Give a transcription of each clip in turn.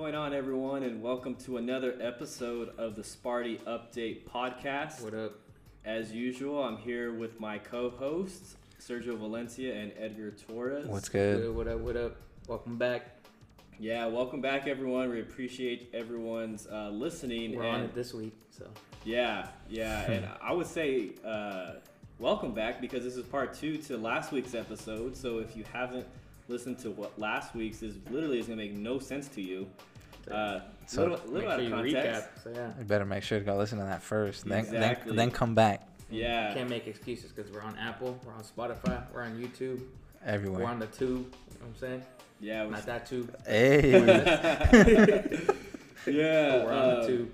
going on, everyone, and welcome to another episode of the Sparty Update Podcast. What up? As usual, I'm here with my co-hosts Sergio Valencia and Edgar Torres. What's good? What up? What up? Welcome back. Yeah, welcome back, everyone. We appreciate everyone's uh, listening. We're and on it this week, so Yeah, yeah, and I would say uh, welcome back because this is part two to last week's episode. So if you haven't listened to what last week's is, literally is gonna make no sense to you. Uh, So- little, make little out sure of you context. recap. So yeah, You better make sure to go listen to that first. Then, Exactly. then, then come back Yeah, can't make excuses because we're on Apple, we're on Spotify, we're on YouTube, Everywhere. we're on the tube. You know what I'm saying? yeah, we- Not that tube. Hey, yeah. but we're on uh, the tube.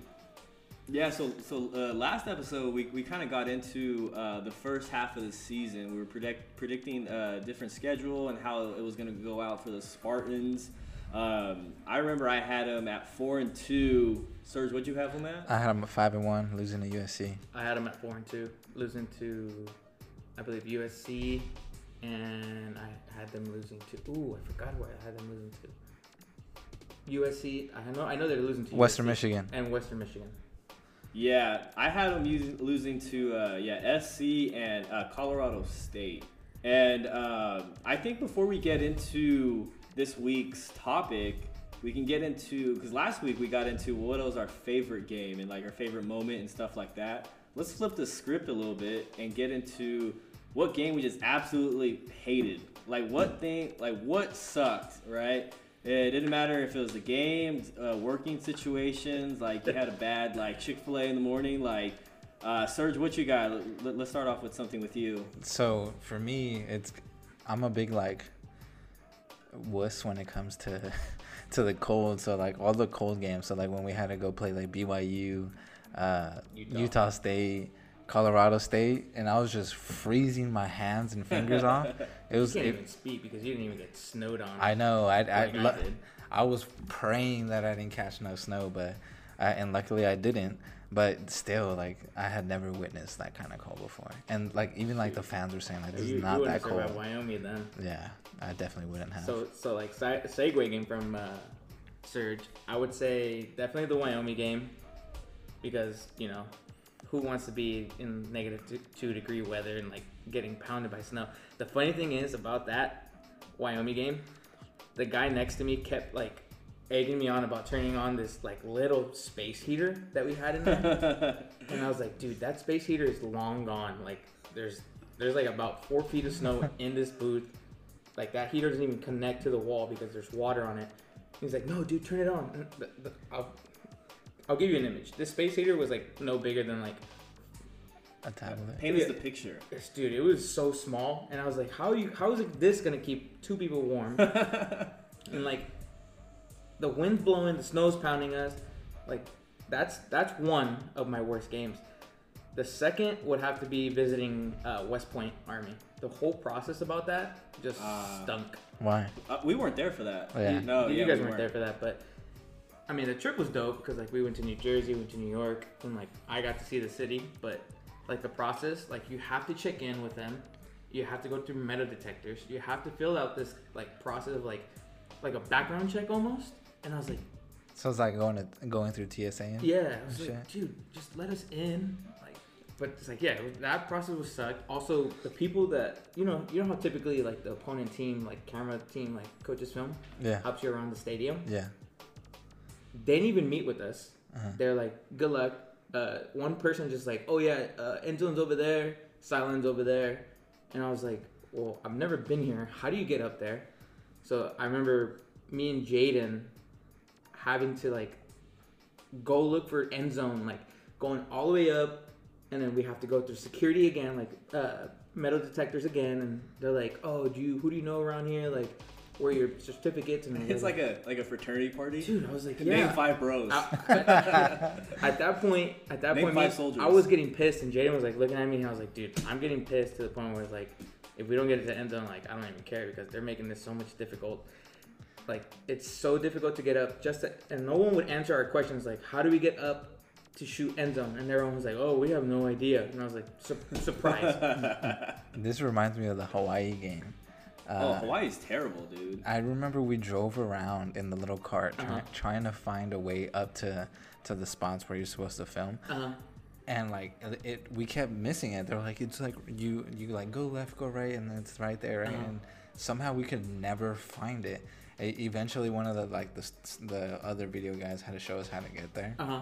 Yeah, so so uh, last episode we, we kind of got into uh, the first half of the season. We were predict, predicting a different schedule and how it was going to go out for the Spartans. Um, I remember I had them at four and two. Serge, what'd you have them at? I had them at five and one, losing to USC. I had them at four and two, losing to, I believe USC, and I had them losing to. Ooh, I forgot where I had them losing to. USC. I know. I know they're losing to Western USC Michigan. and Western Michigan. Yeah, I had them using, losing to uh, yeah SC and uh, Colorado State. And um, I think before we get into this week's topic, we can get into because last week we got into what was our favorite game and like our favorite moment and stuff like that. Let's flip the script a little bit and get into what game we just absolutely hated. Like what thing, like what sucked, right? It didn't matter if it was the game, uh, working situations, like you had a bad like Chick Fil A in the morning. Like, uh, Serge, what you got? Let, let's start off with something with you. So for me, it's I'm a big like wuss when it comes to to the cold. So like all the cold games. So like when we had to go play like BYU, uh, Utah. Utah. State, Colorado State, and I was just freezing my hands and fingers off. It was. you can't It, even speak because you didn't even get snowed on. I know. I I, I I was praying that I didn't catch no snow, but I, and luckily I didn't. But still, like I had never witnessed that kind of cold before, and like even like the fans were saying like this you, is not you that cold. Wyoming then. Yeah, I definitely wouldn't have. So so like segueing from uh, Serge, I would say definitely the Wyoming game because you know who wants to be in negative two degree weather and like getting pounded by snow. The funny thing is about that Wyoming game, the guy next to me kept like egging me on about turning on this like little space heater that we had in there. And I was like, dude, that space heater is long gone. Like, there's there's like about four feet of snow in this booth. Like that heater doesn't even connect to the wall because there's water on it. He's like, no, dude, turn it on. Mm, and the- the- I'll, I'll give you an image. This space heater was like no bigger than like, a tablet. Paint us the picture. this dude. It was so small, and I was like, how you how is it this gonna keep two people warm? and like, the wind's blowing, the snow's pounding us. Like, that's that's one of my worst games. The second would have to be visiting uh, West Point Army. The whole process about that just Ah. stunk. Why? Uh, we weren't there for that. Oh, yeah. You, No, you yeah, guys we weren't there for that, but I mean, the trip was dope because like we went to New Jersey, went to New York, and like I got to see the city. But like the process, like you have to check in with them, you have to go through metal detectors, you have to fill out this like process of like like a background check almost. And I was like, So it's like going to going through TSA. and- yeah, I was like, dude, just let us in. Like, but it's like, yeah, was- that process was sucked. Also, the people that you know, you know how typically like the opponent team, like camera team, like coaches film Yeah. helps you around the stadium. Yeah. They didn't even meet with us. Uh-huh. They're like, good luck. Uh, one person just like, oh yeah, uh, end zone's over there, silence over there, and I was like, well, I've never been here. How do you get up there? So I remember me and Jaden having to like go look for end zone, like going all the way up, and then we have to go through security again, like uh, metal detectors again, and they're like, oh, do you who do you know around here? Like, where your certificates? And It's like a like a fraternity party. dude, I was like, yeah. Name five bros. I- at that point, at that Name point, five me-. I was getting pissed, and Jaden was like looking at me, and I was like, "Dude, I'm getting pissed to the point where it's like, if we don't get it to end zone, like I don't even care because they're making this so much difficult. Like it's so difficult to get up. Just to, and no one would answer our questions like, how do we get up to shoot end zone? And everyone was like, oh, we have no idea. And I was like, Sur- surprise. This reminds me of the Hawaii game. oh, Hawaii is terrible, dude. I remember we drove around in the little cart try, Uh-huh. trying to find a way up to to the spots where you're supposed to film, Uh-huh. and like it, it we kept missing it. They're like, it's like you you like go left, go right, and then it's right there. Uh-huh. and somehow we could never find it. Eventually, one of the like the the other video guys had to show us how to get there, Uh-huh.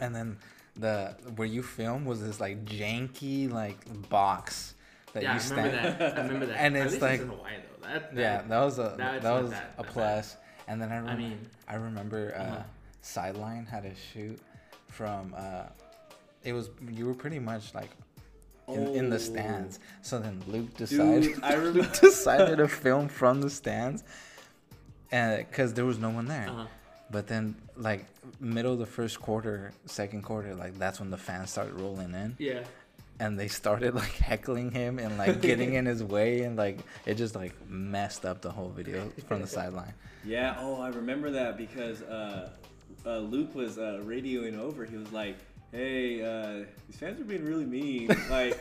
and then the where you film was this like janky like box that Yeah, I you remember stand. that. I remember that. And At it's least like- in Hawaii though. That, Yeah, that was a Now that was that- a that plus. And then I I remember mean, I remember uh, Uh-huh. sideline had a shoot from uh, it was you were pretty much like in, in the Oh. stands. So then Luke decided Dude, I remember. Luke decided to film from the stands, and because there was no one there. uh-huh. But then like middle of the first quarter, second quarter, like that's when the fans started rolling in, yeah. and they started like heckling him and like getting in his way, and like it just like messed up the whole video from the sideline. Yeah. Oh, I remember that because uh, uh, Luke was uh, radioing over. He was like, "Hey, uh, these fans are being really mean. Like,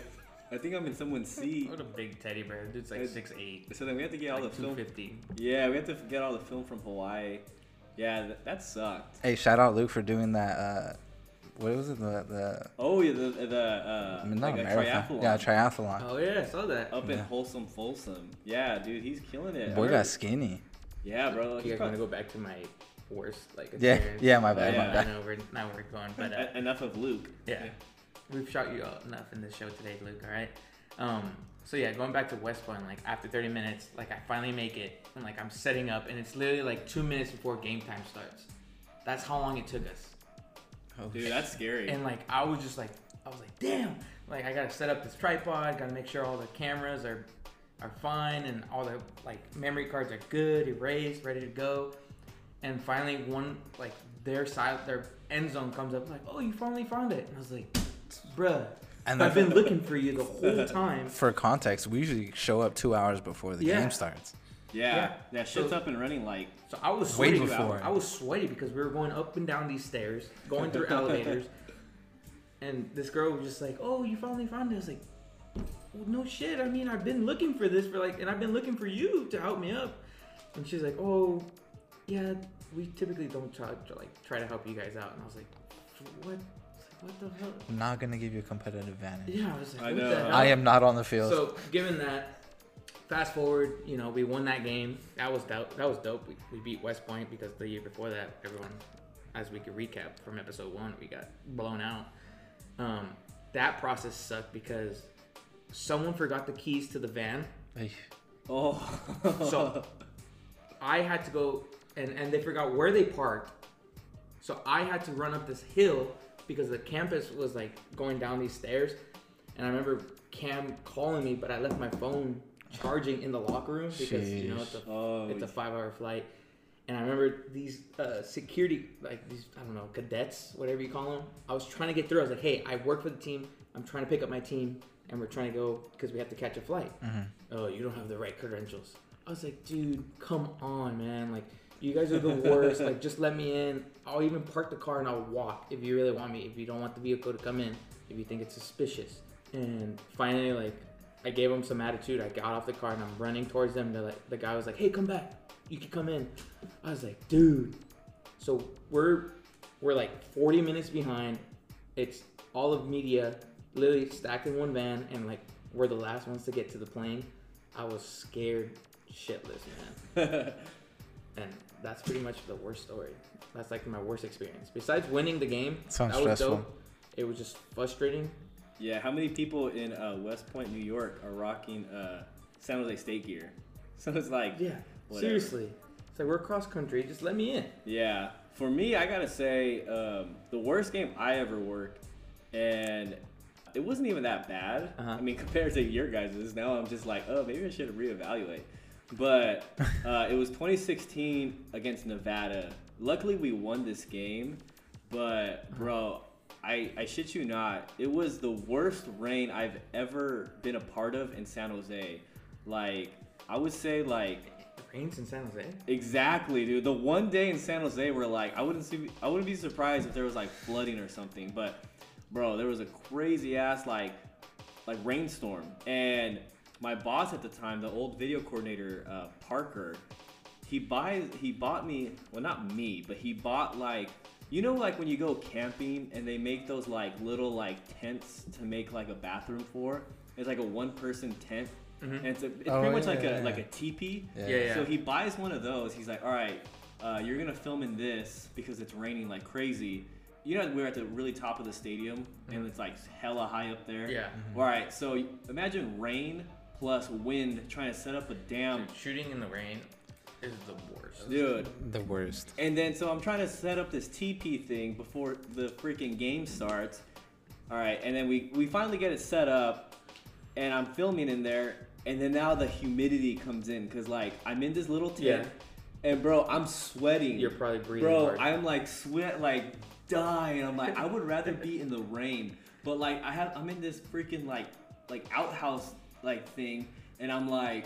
I think I'm in someone's seat." What a big teddy bear. Dude's like six eight. So then we have to get all Like the film. fifty. Yeah, we have to get all the film from Hawaii. Yeah, th- that sucked. Hey, shout out Luke for doing that. Uh, what was it? The the Oh yeah, the the uh, I mean, not like a a marathon. triathlon. Yeah, triathlon. Oh yeah, I saw that. Up in Yeah. wholesome, Folsom. Yeah, dude, he's killing it. Boy got skinny. Yeah, bro. you he's guys want to go back to my worst like Yeah, yeah, my bad, my I know we're now we're going, but uh, enough of Luke. yeah, we've shot you enough in this show today, Luke. All right. Um. So yeah, going back to West Point, like after 30 minutes, like I finally make it, and like I'm setting up, and it's literally like two minutes before game time starts. That's how long it took us. Oh, Dude, that's scary. And like I was just like I was like, damn, like I gotta set up this tripod, gotta make sure all the cameras are are fine and all the like memory cards are good, erased, ready to go. And finally one like their side their end zone comes up like, Oh, you finally found it. And I was like, bruh, And I've been looking for you the whole time. for context, we usually show up two hours before the Yeah. game starts. yeah, yeah. that shit's So- up and running like So I was Way sweaty. before. I was sweaty because we were going up and down these stairs, going through elevators, and this girl was just like, "Oh, you finally found it." I was like, well, "No shit. I mean, I've been looking for this for like, and I've been looking for you to help me up." And she's like, "Oh, yeah, we typically don't try to like try to help you guys out." And I was like, "What? What the hell?" I'm not gonna give you a competitive advantage. Yeah, I was like, I "What know. the hell?" I am not on the field. So given that, fast forward, you know, we won that game. That was dope. That was dope. We, we beat West Point because the year before that, everyone, as we could recap from episode one, we got blown out. Um, that process sucked because someone forgot the keys to the van. Ay, oh So I had to go and and they forgot where they parked. So I had to run up this hill because the campus was like going down these stairs. And I remember Cam calling me, but I left my phone charging in the locker room because you know it's a, oh it's a five hour flight. And I remember these uh, security, like these, I don't know, cadets, whatever you call them. I was trying to get through. I was like, hey, I work for the team. I'm trying to pick up my team, and we're trying to go because we have to catch a flight. Oh, you don't have the right credentials. I was like, dude, come on, man. Like, you guys are the worst. like, just let me in. I'll even park the car and I'll walk if you really want me. If you don't want the vehicle to come in, if you think it's suspicious. And finally, like, I gave him some attitude. I got off the car and I'm running towards them. The, like, the guy was like, hey, come back. You can come in. I was like, dude. So we're we're like 40 minutes behind. It's all of media literally stacked in one van, and like we're the last ones to get to the plane. I was scared shitless, man. and that's pretty much the worst story. That's like my worst experience. Besides winning the game, Sounds that was stressful. dope. It was just frustrating. yeah how many people in uh, west point new york are rocking uh, san jose state gear so it's like Yeah, Whatever. seriously. It's like we're cross country. Just let me in. Yeah, for me, I gotta say, um, the worst game I ever worked, and it wasn't even that bad. Uh-huh. I mean, compared to your guys's, now I'm just like, oh, maybe I should reevaluate. But uh, it was 2016 against Nevada. Luckily, we won this game, but bro, I, I shit you not, it was the worst rain I've ever been a part of in San Jose. Like, I would say like rains in San Jose. Exactly, dude. The one day in San Jose where like I wouldn't see, I wouldn't be surprised if there was like flooding or something. But bro, there was a crazy ass like like rainstorm, and my boss at the time, the old video coordinator uh, Parker, he buys he bought me well not me, but he bought like you know like when you go camping and they make those like little like tents to make like a bathroom for. It's like a one person tent. Mhm. And it's, a, it's Oh, pretty much yeah, like yeah, a like a teepee. Yeah. Yeah, yeah. So he buys one of those. He's like, all right, uh, you're gonna film in this because it's raining like crazy. You know, we're at the really top of the stadium and it's like hella high up there. Yeah. All right, so imagine rain plus wind trying to set up a dam, Dude, shooting in the rain is the worst. dude. The worst. And then so I'm trying to set up this TP thing before the freaking game starts. All right, and then we we finally get it set up, and I'm filming in there, and then now the humidity comes in because like I'm in this little tent, and bro, I'm sweating. You're probably breathing Bro, hard. I'm like sweat, like dying. I'm like, I would rather be in the rain, but like I have, I'm in this freaking like, like outhouse like thing, and I'm like,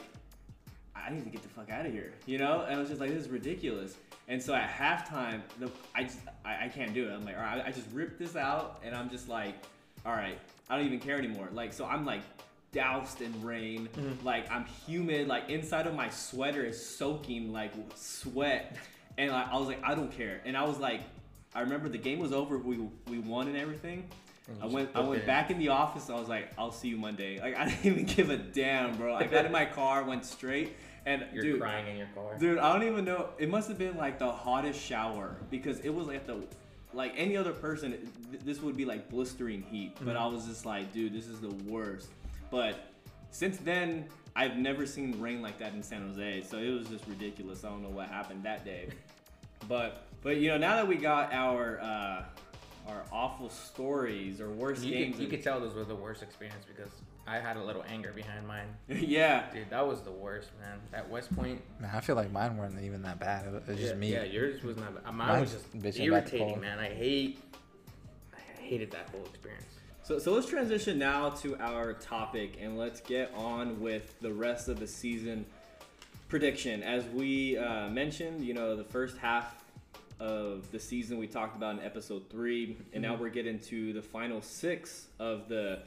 I need to get the fuck out of here, you know? And I was just like, this is ridiculous. And so at halftime, the, I just, I, I can't do it. I'm like, all right, I just ripped this out, and I'm just like, all right, I don't even care anymore. Like, so I'm like doused in rain, mm-hmm. like I'm humid, like inside of my sweater is soaking like sweat, and like, I was like, I don't care. And I was like, I remember the game was over, we we won and everything. I went I went back in the office. I was like, I'll see you Monday. Like I didn't even give a damn, bro. I got in my car, went straight, and You're dude, crying in your car. dude, I don't even know. It must have been like the hottest shower because it was like the like any other person. th- This would be like blistering heat, but I was just like, dude, this is the worst. But since then, I've never seen rain like that in San Jose, so it was just ridiculous. I don't know what happened that day, but but you know now that we got our uh, our awful stories or worst You games, could, you could tell those were the worst experience because I had a little anger behind mine. yeah. Dude, that was the worst, man. At West Point, Man, I feel like mine weren't even that bad. It was yeah, just me. yeah, yours was not. Bad. Mine Mine's was just bitching about the irritating, man. I hate, I hated that whole experience. So, so let's transition now to our topic and let's get on with the rest of the season prediction. As we uh, mentioned, you know, the first half of the season we talked about in episode three, and now we're getting to the final six of the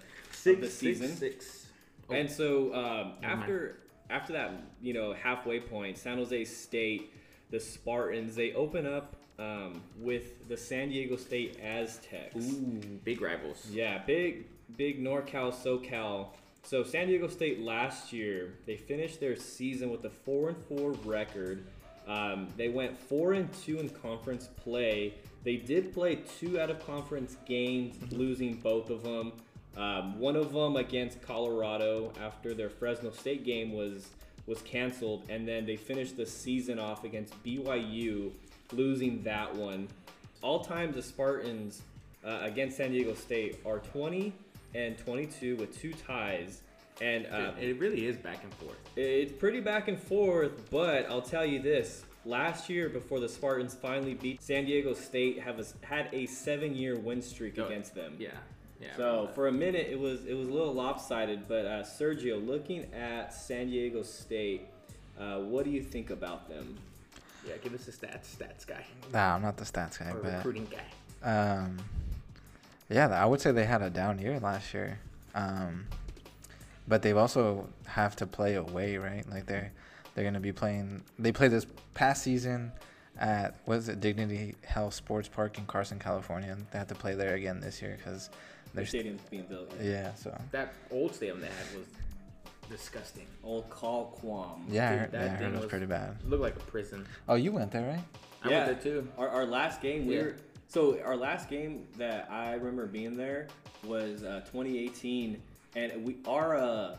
of the season. six. Oh, And so um, after after that, you know, halfway point, San Jose State, the Spartans, they open up um, with the San Diego State Aztecs. Ooh, big rivals. Yeah, big, big NorCal, SoCal. So San Diego State last year, they finished their season with a four and four record. Um, they went four and two in conference play. They did play two out of conference games, losing both of them. Um, one of them against Colorado after their Fresno State game was was canceled, and then they finished the season off against BYU, losing that one. All time, the Spartans uh, against San Diego State are 20 and 22 with two ties. And uh, Dude, it really is back and forth. it's pretty back and forth, but I'll tell you this. Last year, before the Spartans finally beat San Diego State, have a, had a seven-year win streak Oh, against them. Yeah, yeah. So for a minute, it was it was a little lopsided. But uh, Sergio, looking at San Diego State, uh, what do you think about them? yeah, give us the stats, stats guy Nah, I'm not the stats guy, or but recruiting guy. um, yeah, I would say they had a down year last year. Um, but they've also have to play away, right? Like they're they're gonna be playing. They played this past season at what is it, Dignity Health Sports Park in Carson, California. They have to play there again this year because Their they're st- stadium's being built. yeah. So That old stadium they had was disgusting. Old Qualcomm. yeah, I heard, that yeah, I heard thing it was was- pretty bad. It looked like a prison. Oh, you went there, right? I Yeah. went there too. Our, our last game, we Yeah. were so our last game that I remember being there was uh, 2018, and we our uh,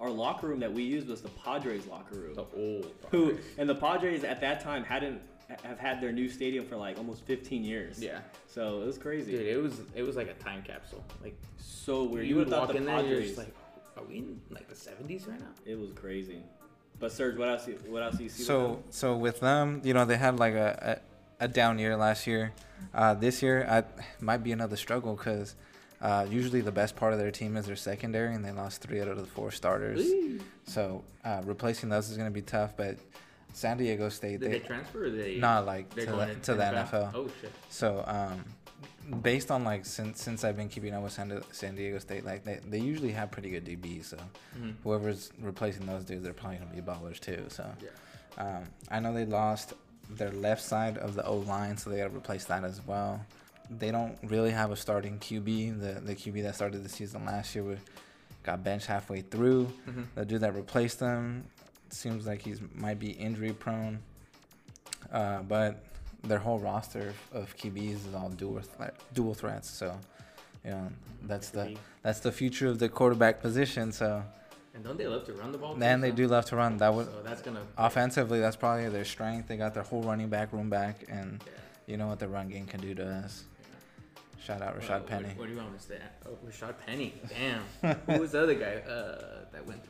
our locker room that we used was the Padres locker room. The old. Who Padres. and the Padres at that time hadn't have had their new stadium for like almost 15 years. Yeah, So it was crazy. dude, it was it was like a time capsule. Like so weird. you You would would walk the in there, you're Padres. just like, are we in like the '70s right now? it was crazy. But Serge, what else? you- What else do you see? So them? so with them, you know, they had like a a, a down year last year. Uh, this year, I might be another struggle because uh, usually the best part of their team is their secondary, and they lost three out of the four starters. So uh, replacing those is going to be tough. But San Diego State, Did they, they transfer or they? not like to the, to the NFL. Oh shit. So um, based on like since since I've been keeping up with San, San Diego State, like they, they usually have pretty good DBs. So Mhm. whoever's replacing those dudes, they're probably gonna be ballers too. So Yeah. um, I know they lost their left side of the O line, so they got to replace that as well. They don't really have a starting QB. The the QB that started the season last year was, got benched halfway through. Mhm. The dude that replaced him seems like he's might be injury prone. Uh, but their whole roster of QBs is all dual dual threats. So, you know, that's the that's the future of the quarterback position. So, And don't they love to run the ball? Then they do love to run. That was So that's gonna. offensively. That's probably their strength. They got their whole running back room back, and Yeah. you know what the run game can do to us. Shout out Rashaad what- Penny. What, do you want me to say? Oh, Rashaad Penny. Damn. Who was the other guy uh, that went?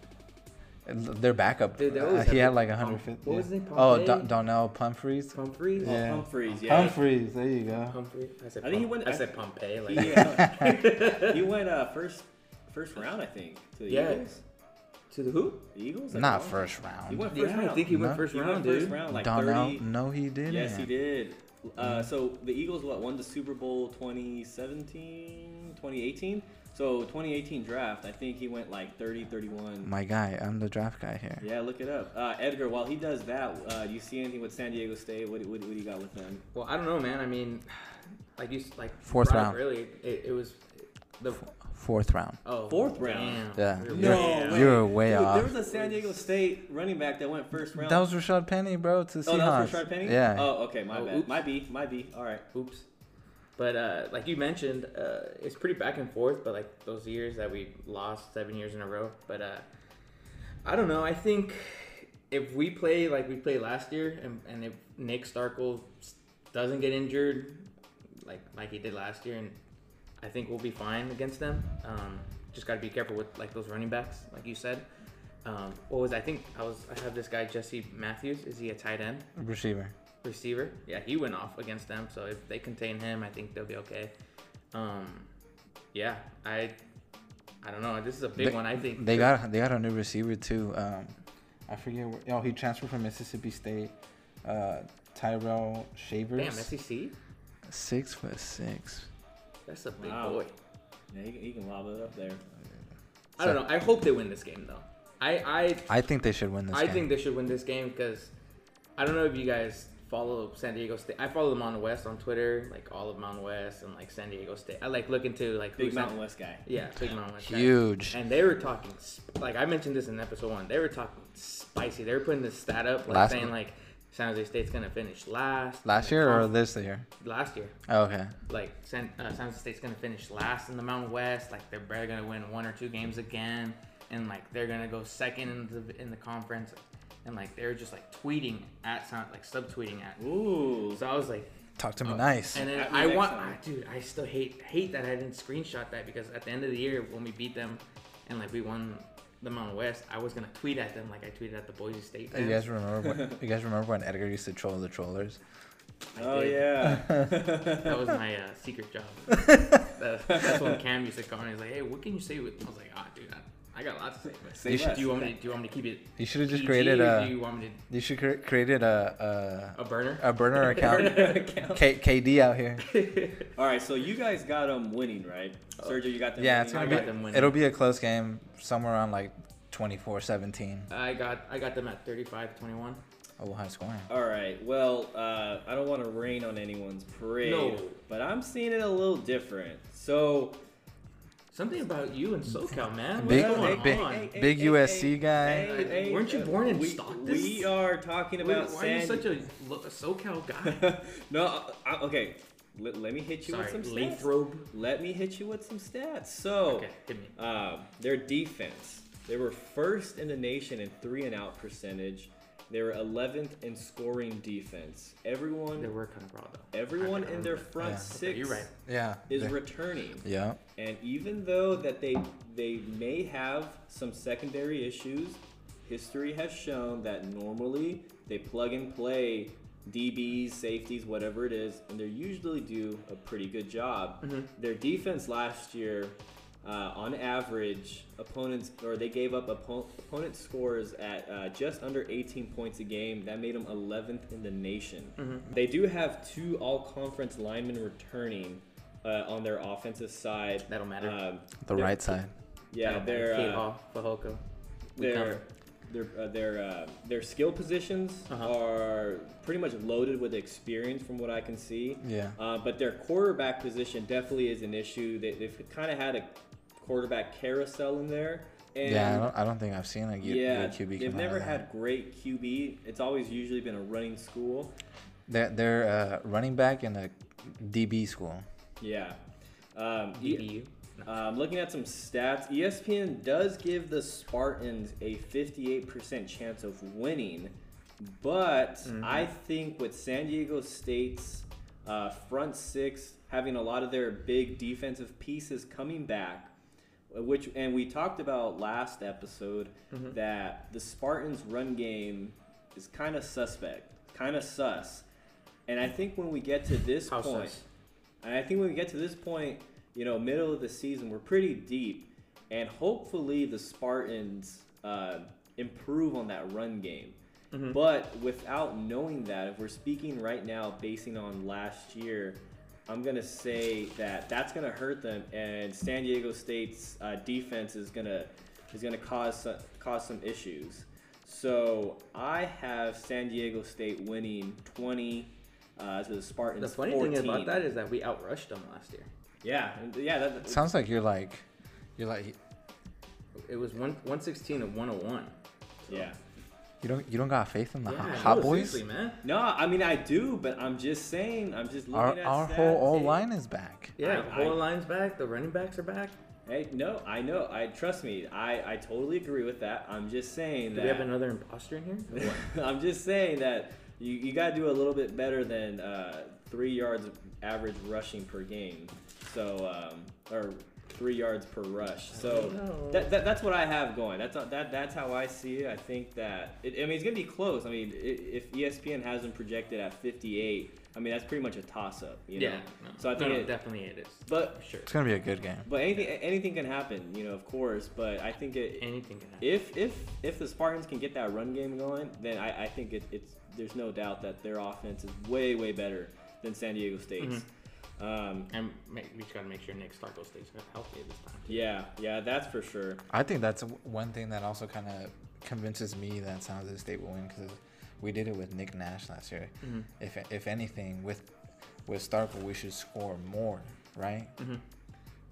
Their backup. Dude, they uh, he had like Pom- 150. what was his name? Oh, Pompey? Don- Donnel Pumphreys. Humphreys. Oh, Yeah. Humphreys, yeah. Humphreys. There you go. Humphrey. I said. I think he went- I said Pompey. Like, He, uh, he went uh, first first round, I think, to the Yeah. Eagles. to the who? The Eagles? I Not think. first He round. went first Yeah, round. I think he went No. first He round, went dude. first round, like Donnel. 30. No, he didn't. Yes, he did. Uh, so the Eagles what won the Super Bowl 2017, 2018. So 2018 draft, I think he went like 30, 31. My guy. I'm the draft guy here. Yeah, look it up. Uh, Edgar, while he does that, uh, do you see anything with San Diego State? What, what, what do you got with them? Well, I don't know, man. I mean, like you like Fourth brought up round. Really, it, it was the Fourth round. oh Fourth round? damn. Yeah. We're You're- way off. you're way Dude, off. There was a San Diego State running back that went first round. That was Rashaad Penny, bro. To the oh, Seahawks. that was Rashard Penny? Yeah. Oh, okay, my Oh, bad. oops. Might be, might be. All right. Oops. But uh, like you mentioned, uh, it's pretty back and forth. But like those years that we lost seven years in a row. But uh, I don't know. I think if we play like we played last year, and, and if Nick Starkel doesn't get injured, like like he did last year, and I think we'll be fine against them. Um, just got to be careful with like those running backs, like you said. Um, what was I think I was I have this guy Jesse Matthews. Is he a tight end? Receiver. receiver. Yeah, he went off against them. So if they contain him, I think they'll be okay. Um, yeah, I, I don't know. This is a big They- one. I think They got they got a new receiver too. Um, I forget. Where, oh, he transferred from Mississippi State. Uh, Tyrell Shavers. Damn SEC. Six foot six. That's a big Wow. boy. Yeah, he, can- he can lob it up there. I don't know. I hope they win this game though. I I I think they should win this I game. think they should win this game because I don't know if you guys follow San Diego State. I follow the Mountain West on Twitter, like all of Mountain West and like San Diego State. I like look into like Big who's Mountain West guy. Yeah, big Mountain West. guy. Huge. And they were talking, like I mentioned this in episode one. They were talking spicy. They were putting this stat up, like Last saying one. like San Jose State's gonna finish last. Last the year or this year? last year? Oh, okay. Like San, uh, San Jose State's gonna finish last in the Mountain West. Like they're barely gonna win one or two games again, and like they're gonna go second in the in the conference. And like they're just like tweeting at San, like subtweeting at. Ooh. So I was like, Talk to me Oh, nice. and then At I want, time. I, dude, I still hate hate that I didn't screenshot that because at the end of the year when we beat them, and like we won the Mountain West, I was gonna tweet at them like I tweeted at the Boise State. you guys remember? When, you guys remember when Edgar used to troll the trollers? I Oh did. yeah. that was my uh, secret job. That- that's when Cam used to call me. He's like, "Hey, what can you say with?" I was like, "Ah, dude, I, I got lots to say." But Say You should- do you want me? To, do you want me to keep it? You should have just PG, created a. Do you want me to? You should cre- created a to a burner? a, a burner account. Account. K- KD out here. All right, so you guys got them winning, right? Sergio, you got them. Yeah, it's gonna I got them be. winning. It'll be a close game, somewhere around like 24-17. I got I got them at 35-21. Oh, high scoring. All right. Well, uh, I don't want to rain on anyone's parade, No. but I'm seeing it a little different. So Something about you and SoCal, man. What's Big- going big- on? big USC guy. Weren't you born in we, Stockton? We are talking Wait, about why are you such a lo- SoCal guy? no, uh, uh, okay. Let, let me hit you Sorry, with some stats. Lathrop. Let me hit you with some stats. So, Okay, hit me. um, their defense. They were first in the nation in three and out percentage. They were 11th in scoring defense. Everyone, They were kind of raw though. everyone in their front Yeah. six Okay, you're right. Yeah. is they- returning. yeah. And even though that they they may have some secondary issues, history has shown that normally they plug and play DBs, safeties, whatever it is, and they usually do a pretty good job. Mhm. Their defense last year, uh, on average, opponents or they gave up oppo- opponent scores at uh, just under 18 points a game. That made them 11th in the nation. Mhm. They do have two all-conference linemen returning. uh, on their offensive side. That'll matter. Um, The right side. Yeah, they're matter. uh, K-Ball, Fajoko. We their coming. their uh, their uh, their skill positions Uh-huh. are pretty much loaded with experience from what I can see. Yeah. Uh, but their quarterback position definitely is an issue. They, they've kind of had a quarterback carousel in there. And yeah, I don't, I don't think I've seen a good, yeah, good QB. they've come out never of that. had great QB. It's always usually been a running school. They're, they're uh, running back in a DB school. Yeah. Um, DBU. Um, looking at some stats, ESPN does give the Spartans a 58% chance of winning, but Mhm. I think with San Diego State's uh, front six having a lot of their big defensive pieces coming back, which and we talked about last episode Mhm. that the Spartans' run game is kind of suspect, kind of sus, and I think when we get to this How point. sus? And I think when we get to this point, you know, middle of the season, we're pretty deep, and hopefully the Spartans uh, improve on that run game. Mhm. But without knowing that, if we're speaking right now, basing on last year, I'm gonna say that that's gonna hurt them, and San Diego State's uh, defense is gonna is gonna cause some, cause some issues. So I have San Diego State winning 20 uh, to the Spartans. The funny 14. thing about that is that we outrushed them last year. Yeah, yeah. That, that- Sounds like you're like, you're like, It was one 116 to 101. So- yeah. You don't you don't got faith in the Yeah, hot, no, boys. seriously, man. No, I mean I do, but I'm just saying. I'm just looking Our at our stats. whole all line is back. Yeah, I- whole I- line's back. The running backs are back. Hey, no, I know. I trust me. I I totally agree with that. I'm just saying Do that. we have another imposter in here? I'm just saying that you, you got to do a little bit better than uh, three yards average rushing per game. So, um, or three yards per rush. So that, that, that's what I have going. That's that that's how I see it. I think that it, I mean it's gonna be close. I mean if ESPN has them projected at 58, I mean that's pretty much a toss up. You know? yeah. No. So I think no, it- definitely it is. But sure. It's gonna be a good game. but anything anything can happen. You know, of course. But I think it Anything can happen. if if if the Spartans can get that run game going, then I, I think it, it's there's no doubt that their offense is way way better than San Diego State's. Mhm. Um, And ma- we just gotta make sure Nick Starkel stays healthy this time. too. yeah, yeah, that's for sure. I think that's one thing that also kind of convinces me that San Jose State will win because we did it with Nick Nash last year. Mhm. If if anything, with with Starkel, we should score more, right? Mhm.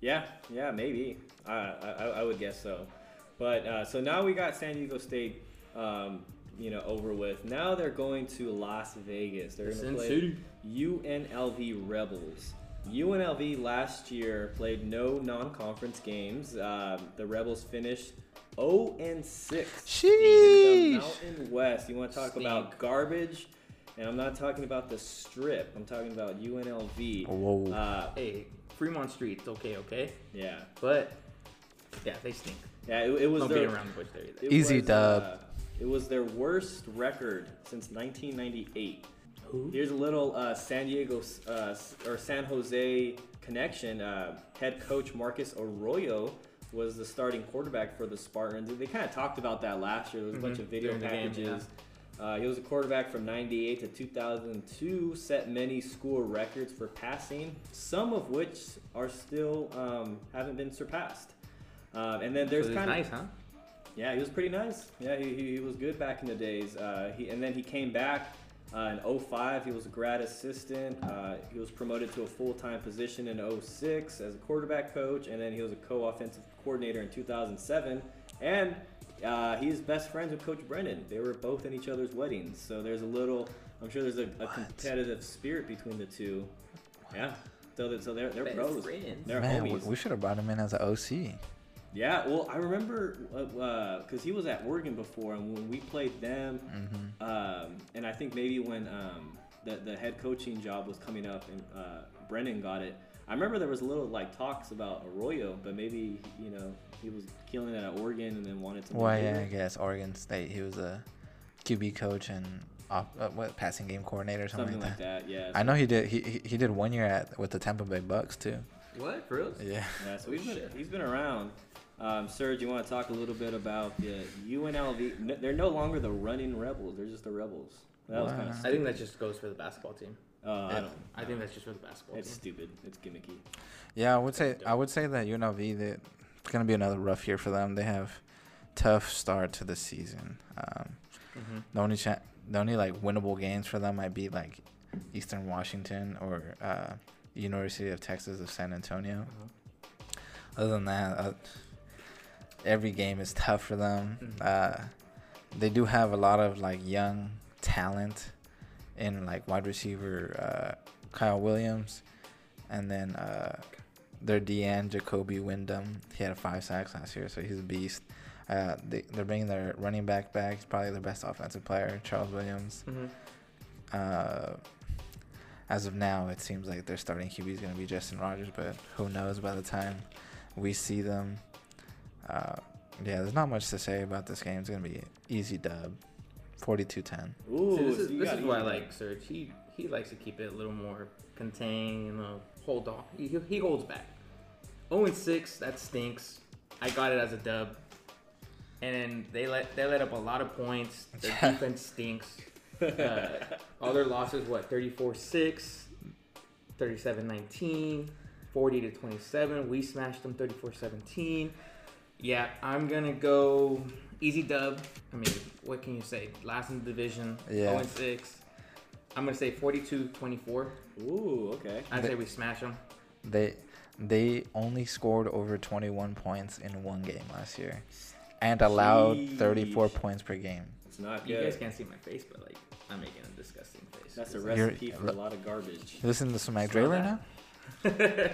Yeah, yeah, maybe. I I, I would guess so. But uh, so now we got San Diego State, um, you know, over with. Now they're going to Las Vegas. They're going to play City. UNLV Rebels. UNLV last year played no non-conference games. Um, the Rebels finished 0 and 6 in the Sheesh. Mountain West. You want to talk Stink. about garbage? And I'm not talking about the strip. I'm talking about UNLV. Whoa. Uh, Hey, Fremont Street's okay, okay, yeah, but yeah, they stink. yeah. It, it was Don't beat their around the bush there either. Easy was, dub. uh, it was their worst record since 1998. Who? Here's a little uh, San Diego uh, or San Jose connection. Uh, head coach Marcus Arroyo was the starting quarterback for the Spartans. They kind of talked about that last year. There was a bunch Mhm. of video game, packages. uh, he was a quarterback from 98 to 2002, set many school records for passing, some of which are still um, haven't been surpassed. Um, and then there's so kind of nice, huh? Yeah, he was pretty nice. Yeah, he, he, he was good back in the days. Uh, he, and then he came back uh, in 05. He was a grad assistant. Uh, he was promoted to a full time position in 06 as a quarterback coach. And then he was a co offensive coordinator in 2007. And uh, he's best friends with Coach Brennan. They were both in each other's weddings. So there's a little, I'm sure there's a, a competitive spirit between the two. Yeah. So, that, so they're, they're Best pros. friends. They're Man, we, homies. we should have brought him in as an OC. Yeah, well, I remember because he was at Oregon before, and when we played them, Mm-hmm. um, and I think maybe when um, the the head coaching job was coming up and uh, Brennan got it, I remember there was a little like talks about Arroyo, but maybe you know he was killing it at Oregon and then wanted to. Well, yeah, I guess Oregon State. He was a QB coach and off, uh, what passing game coordinator, or something, something like that. like that. Yeah. I know he did. He, he he did one year at with the Tampa Bay Bucks too. What? For real? Yeah. Yeah, so he's been he's been around. Um, Serge, you want to talk a little bit about the UNLV? n- They're no longer the running rebels; they're just the rebels. That was kind Wow. of I think that just goes for the basketball team. Uh, I don't. I think that's just for the basketball It's team. stupid. It's gimmicky. Yeah, I would say I would say that UNLV that it's gonna be another rough year for them. They have tough start to the season. Um, hmm the only cha- the only like winnable games for them might be like Eastern Washington or uh, University of Texas of San Antonio. Uh-huh. Other than that, uh, every game is tough for them. Mhm. Uh, they do have a lot of like young talent in like wide receiver uh, Kyle Williams, and then uh, their DN Jacoby Windmon. He had a five sacks last year, so he's a beast. Uh, they, they're bringing their running back back. He's probably their best offensive player, Charles Williams. hmm Uh, as of now, it seems like their starting QB is going to be Justin Rogers, but who knows by the time we see them. Uh, yeah, there's not much to say about this game. It's going to be easy dub, 42-10. Ooh, See, this is, you this is why I like Serge. He he likes to keep it a little more contained, you know, hold on. He, he- he holds back. 0 and 6, that stinks. I got it as a dub. And they let they let up a lot of points. Their defense stinks. Uh, all their losses, what, 34 6, 37 19, 40 to 27. We smashed them 34 17. Yeah, I'm going to go easy dub. I mean, what can you say? Last in the division, Yeah. 0 and 6. I'm going to say 42 24. Ooh, okay. I'd They- say we smash them. They they only scored over 21 points in one game last year and allowed 34 points per game. It's not good. You guys can't see my face, but like, I'm making a disgusting face. That's a You're- recipe for a lot of garbage. You listen to some Mac Dre right now?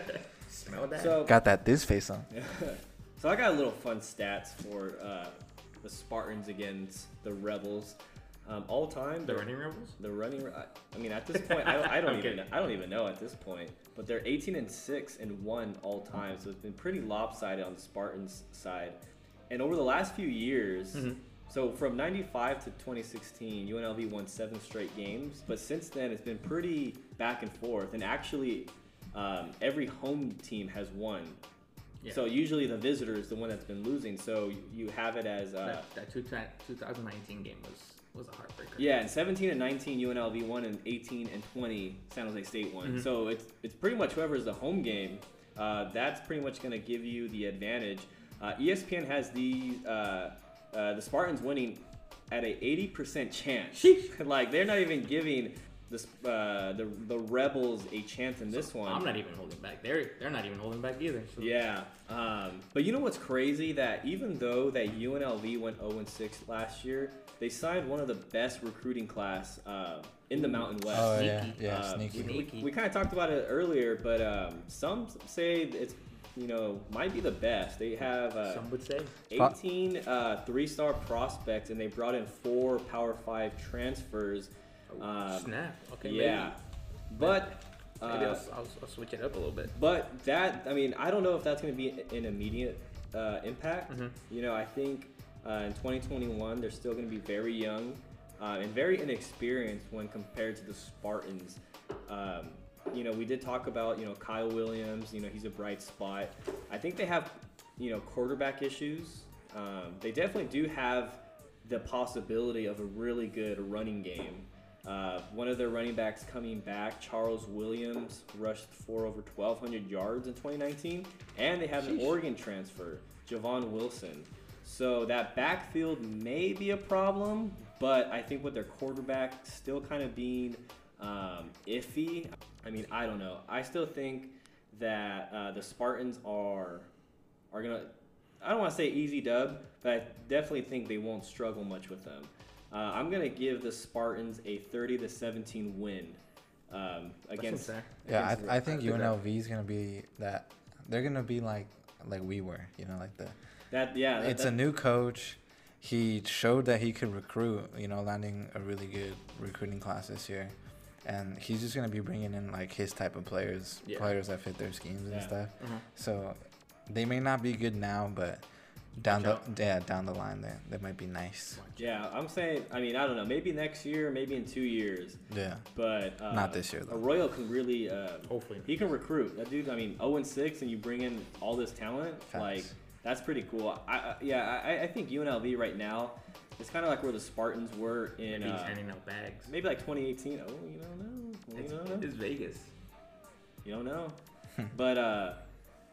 Smell that? So, Got that this face on. so I got a little fun stats for uh, the Spartans against the Rebels. Um, all time, the running rebels? The running. I, I mean, at this point, I don't, I don't even. kidding. I don't even know at this point. But they're 18 and six and one all time, so it's been pretty lopsided on the Spartans side. And over the last few years, Mhm. so from 95 to 2016, UNLV won seven straight games. But since then, it's been pretty back and forth. And actually, um, every home team has won. Yeah. So usually the visitor is the one that's been losing. So you- you have it as uh, that, that two, 2019 game was was a heartbreaker. yeah, and 17 and 19 UNLV won, and 18 and 20 San Jose State won. Mhm. So it's it's pretty much whoever's the home game, uh, that's pretty much going to give you the advantage. Uh, ESPN has the uh, uh, the Spartans winning at a 80% chance. Like they're not even giving the uh, the the Rebels a chance in this one. I'm not even holding back. They're they're not even holding back either. So. Yeah, um, but you know what's crazy? That even though that UNLV went 0 and 6 last year, they signed one of the best recruiting class uh, in the Mountain West. Oh, yeah. Sneaky. Yeah, Uh, sneaky. We, we kind of talked about it earlier, but um, some say it's you know might be the best. They have uh, Some would say. 18 uh, three-star prospects, and they brought in four Power Five transfers. Oh, Um, snap. Okay. yeah, but. Maybe, maybe uh, I'll, I'll, I'll switch it up a little bit. but that, I mean, I don't know if that's going to be an immediate uh, impact. Mhm. You know, I think uh, in 2021 they're still going to be very young uh, and very inexperienced when compared to the Spartans. Um, you know, we did talk about you know Kyle Williams. You know, he's a bright spot. I think they have you know quarterback issues. Um, they definitely do have the possibility of a really good running game. Uh, one of their running backs coming back, Charles Williams, rushed for over 1,200 yards in 2019, and they have an Oregon transfer, Javon Wilson. So that backfield may be a problem, but I think with their quarterback still kind of being um, iffy, I mean, I don't know. I still think that uh, the Spartans are are gonna. I don't want to say easy dub, but I definitely think they won't struggle much with them. Uh, I'm gonna give the Spartans a 30 to 17 win um, That's against. Yeah, against I, I think I think that- UNLV is gonna be that. They're gonna be like like we were, you know, like the. that. Yeah, that, it's that- a new coach. He showed that he could recruit. You know, landing a really good recruiting class this year, and he's just gonna be bringing in like his type of players, Yeah. players that fit their schemes and Yeah. stuff. Mhm. So they may not be good now, but down Watch the yeah down the line they they might be nice. Yeah, I'm saying. I mean, I don't know. Maybe next year, maybe in two years, Yeah, but uh, Not this year, though. Arroyo can really. Uh, Hopefully. he can recruit. That dude. I mean, 0 and 6, and you bring in all this talent. Facts. Like that's pretty cool. I, I yeah. I, I think UNLV right now, it's kind of like where the Spartans were in. Maybe Uh, handing out bags. maybe like 2018. Oh, you don't know. You It's, don't know. it's Vegas. You don't know. but uh,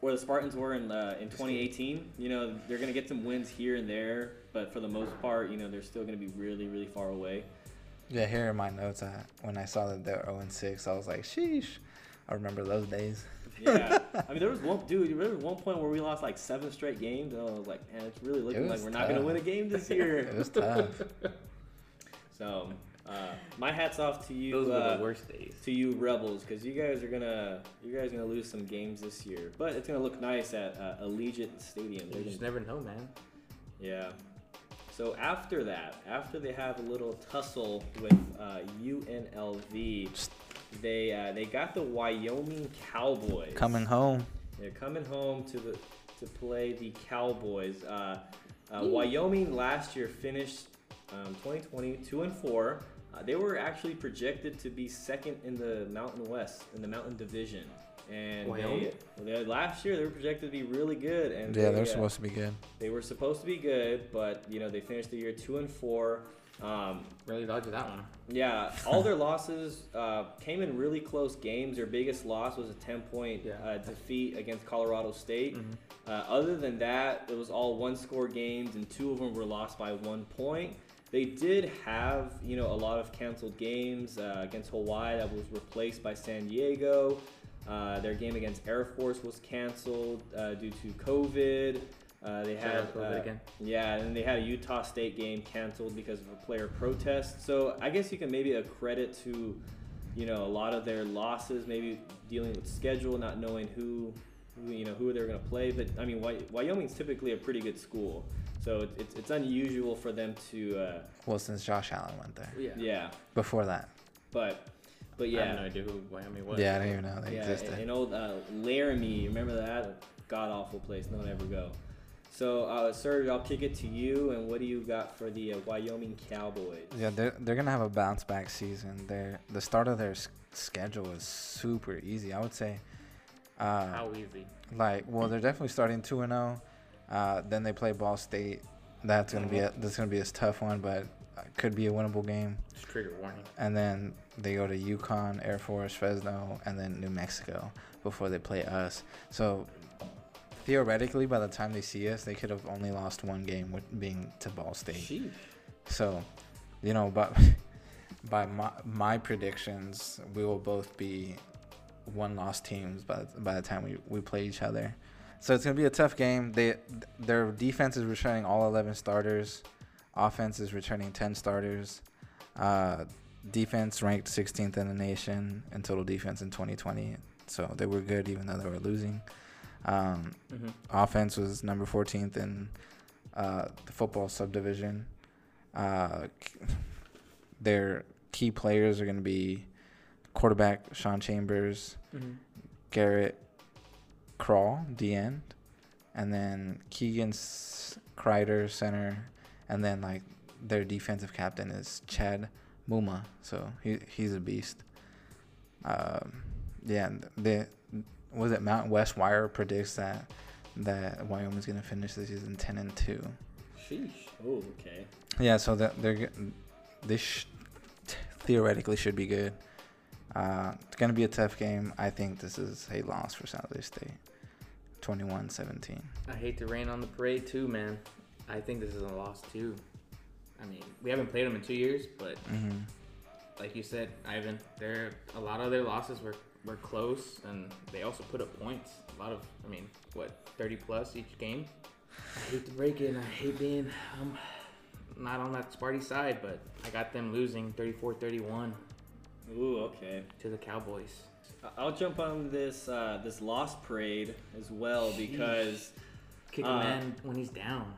where the Spartans were in uh, in 2018, you know, they're gonna get some wins here and there, but for the most part, you know, they're still gonna be really, really far away. Yeah, here in my notes. I, when I saw that they're 0 6, I was like, sheesh. I remember those days. Yeah, I mean, there was one dude. There was one point where we lost like seven straight games, and I was like, man, it's really looking like we're not gonna win a game this year. It was tough. So, uh, my hats off to you. Those were uh, the worst days. to you rebels because you guys are gonna you guys are gonna lose some games this year but it's gonna look nice at uh, allegiant stadium They're You just gonna- never know, man. yeah so after that after they have a little tussle with uh, unlv they uh, they got the wyoming cowboys Coming home. they're coming home to the to play the cowboys uh, uh, wyoming last year finished um, 2020 2 and 4 uh, they were actually projected to be second in the Mountain West in the Mountain Division, and Wyoming? they, they last year they were projected to be really good. And Yeah, they, they're uh, supposed to be good. they were supposed to be good, but you know they finished the year two and four. Um, Really dodged that one. yeah, all their losses uh, came in really close games. Their biggest loss was a ten point Yeah. uh, defeat against Colorado State. Mhm. Uh, other than that, it was all one score games, and two of them were lost by one point. They did have, you know, a lot of canceled games uh, against Hawaii that was replaced by San Diego. Uh, their game against Air Force was canceled uh, due to COVID. Uh, they had COVID uh, again. yeah, and they had a Utah State game canceled because of a player protest. So I guess you can maybe accredit to, you know, a lot of their losses, maybe dealing with schedule, not knowing who, who you know, who they're going to play. But I mean, Wyoming's typically a pretty good school, so it- it's it's unusual for them to, uh, Well, since Josh Allen went there. Yeah. yeah. Before that. But but yeah. I have no idea who Wyoming was. Yeah, I don't even know they yeah, existed. an old uh, Laramie. Remember that god awful place? No one ever go. So, uh, Serge, I'll kick it to you. And what do you got for the uh, Wyoming Cowboys? Yeah, they're they're gonna have a bounce back season. Their the start of their s- schedule is super easy. I would say, uh, How easy. like well, they're definitely starting two and zero. Uh, then they play Ball State. That's gonna be a, that's gonna be a tough one, but could be a winnable game. Just trigger warning. And then they go to UConn, Air Force, Fresno, and then New Mexico before they play us. So theoretically, by the time they see us, they could have only lost one game, with being to Ball State. Sheesh. So, you know, but by my my predictions, we will both be one loss teams by by the time we, we play each other. So it's gonna be a tough game. They their defense is returning all eleven starters. Offense is returning ten starters. Uh, defense ranked 16th in the nation in total defense in 2020. So they were good even though they were losing. Um, Mm-hmm. offense was number 14th in uh, the football subdivision. Uh, their key players are going to be quarterback Sean Chambers, Mm-hmm. Garrett Crall, the end, and then Keegan's Cryder, center, and then like their defensive captain is Chad Muma, so he he's a beast. Um, yeah, the was it Mount West Wire predicts that that Wyoming's gonna finish the season ten and two. Sheesh. Oh, okay. Yeah, so that they're this sh- theoretically should be good. Uh, it's gonna be a tough game. I think this is a loss for San Jose State, 21-17. I hate to rain on the parade too, man. I think this is a loss too. I mean, we haven't played them in two years, but Mm-hmm. like you said, Ivan, there a lot of their losses were were close, and they also put up points. A lot of, I mean, what, 30 plus each game. I hate to break it, I hate being um, not on that Sparty side, but I got them losing 34-31 Ooh, okay. to the Cowboys. I'll jump on this uh, this lost parade as well because Kick Uh, a man when he's down.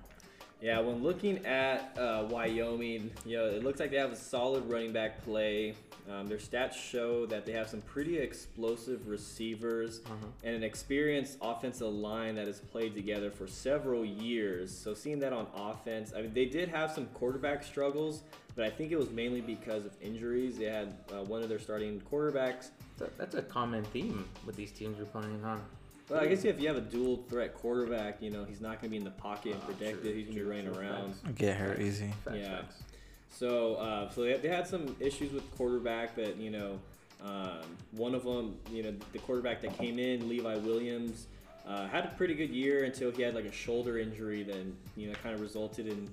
yeah, when looking at uh, Wyoming, you know, it looks like they have a solid running back play. Um, their stats show that they have some pretty explosive receivers Uh-huh. and an experienced offensive line that has played together for several years. So seeing that on offense, I mean, they did have some quarterback struggles, but I think it was mainly because of injuries. They had uh, one of their starting quarterbacks a, that's a common theme with these teams we're playing on. Well, I guess if you have a dual threat quarterback, you know, he's not going to be in the pocket and Ah, protected. true, he's going to be true, running true, around. facts. Get hurt easy. Facts, Yeah. facts. So, uh, so they, they had some issues with quarterback, but you know, Um, one of them, you know, the quarterback that came in, Levi Williams, uh, had a pretty good year until he had like a shoulder injury. Then you know, kind of resulted in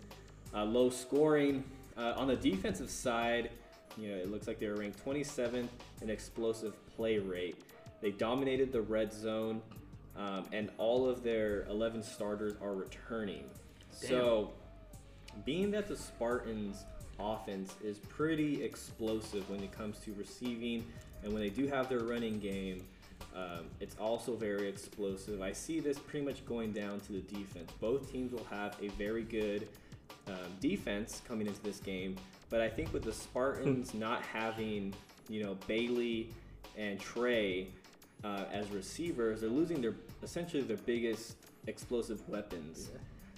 uh, low scoring. Uh, on the defensive side, you know, it looks like they were ranked 27th in explosive play rate. They dominated the red zone, um, and all of their 11 starters are returning. So, being that the Spartans' offense is pretty explosive when it comes to receiving, and when they do have their running game, um, it's also very explosive. I see this pretty much going down to the defense. Both teams will have a very good um, defense coming into this game, but I think with the Spartans not having, you know, Bailey and Trey uh, as receivers, they're losing their essentially their biggest explosive weapons.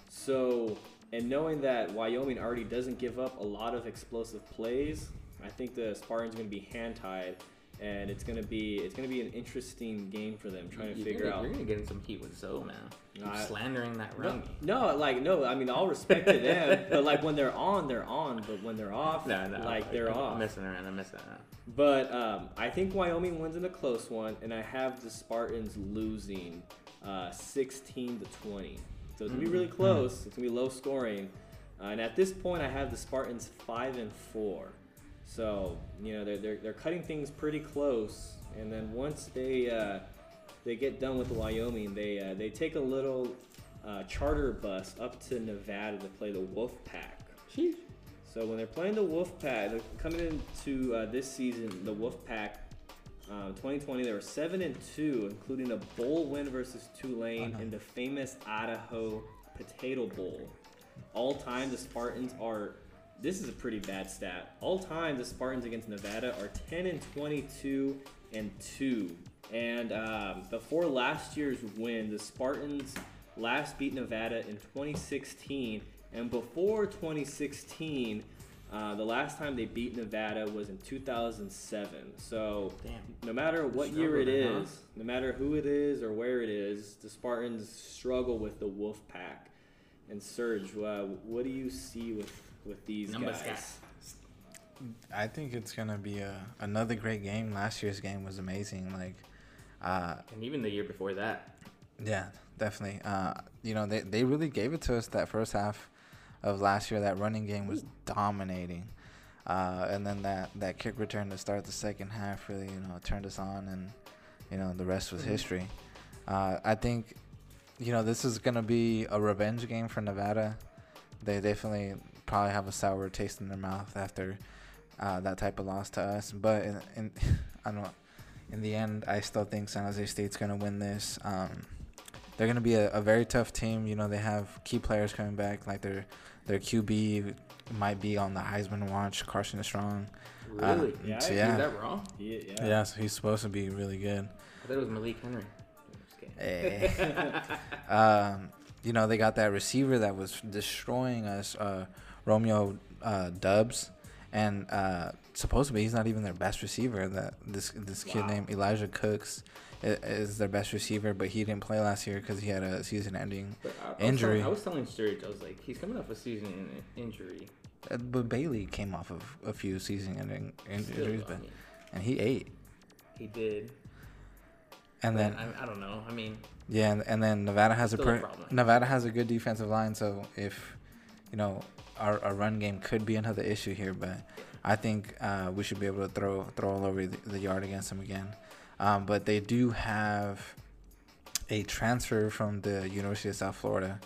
So, and knowing that Wyoming already doesn't give up a lot of explosive plays, I think the Spartans are going to be hand tied, and it's going to be it's to be an interesting game for them trying to You're figure gonna, out. You're gonna get in some heat with Zoe, man. Keep I- slandering that No, run. no, like no. I mean, all respect to them, but like when they're on, they're on. But when they're off, No, no, like they're I'm off. messing around. I'm messing around. But um, I think Wyoming wins in a close one, and I have the Spartans losing uh, 16 to 20. So it's gonna be really Mm. close. It's gonna be low scoring, uh, and at this point, I have the Spartans five and four. So you know they're, they're, they're cutting things pretty close, and then once they uh, they get done with Wyoming, they uh, they take a little uh, charter bus up to Nevada to play the Wolf Pack. So when they're playing the Wolfpack, they're coming into uh, this season, the Wolfpack, um, 2020, they were seven and two, including a bowl win versus Tulane Uh-huh. in the famous Idaho Potato Bowl. All time, the Spartans are. This is a pretty bad stat. All time, the Spartans against Nevada are 10 and 22 and two. And um, before last year's win, the Spartans last beat Nevada in 2016, and before 2016, uh, the last time they beat Nevada was in 2007. So, Damn. no matter what year it is, no matter who it is or where it is, the Spartans struggle with the Wolf Pack. And Serge, uh, what do you see with with these Numbers guys? guys. I think it's gonna be a another great game. Last year's game was amazing. Like, uh, And even the year before that. yeah, definitely. Uh, you know, they they really gave it to us that first half of last year. That running game was dominating, uh, and then that that kick return to start the second half really you know turned us on, and you know the rest was Mhm. history. Uh, I think, you know, this is gonna be a revenge game for Nevada. They definitely probably have a sour taste in their mouth after uh, that type of loss to us. But in, in I don't. In the end, I still think San Jose State's gonna win this. Um, they're gonna be a, a very tough team. You know, they have key players coming back, like their their QB might be on the Heisman watch. Carson Strong. Uh, Really? Yeah, so yeah, Is that wrong? Yeah, yeah. yeah. so he's supposed to be really good. I thought it was Malik Henry. I'm just kidding. Eh. um, you know, they got that receiver that was destroying us, uh, Romeo uh, Doubs, and uh, supposedly he's not even their best receiver. That this this kid Wow. named Elijah Cooks is their best receiver, but he didn't play last year because he had a season-ending. I, I Injury. telling- I was telling Sturge, I was like, he's coming off a season in injury. Uh, But Bailey came off of a few season-ending injuries, but and he ate. he did. And But then I, I don't know. I mean, Yeah, and, and then Nevada has a Still a. Nevada has a good defensive line, so if you know our, our run game could be another issue here, but I think uh, we should be able to throw throw all over the, the yard against them again. Um, but they do have a transfer from the University of South Florida,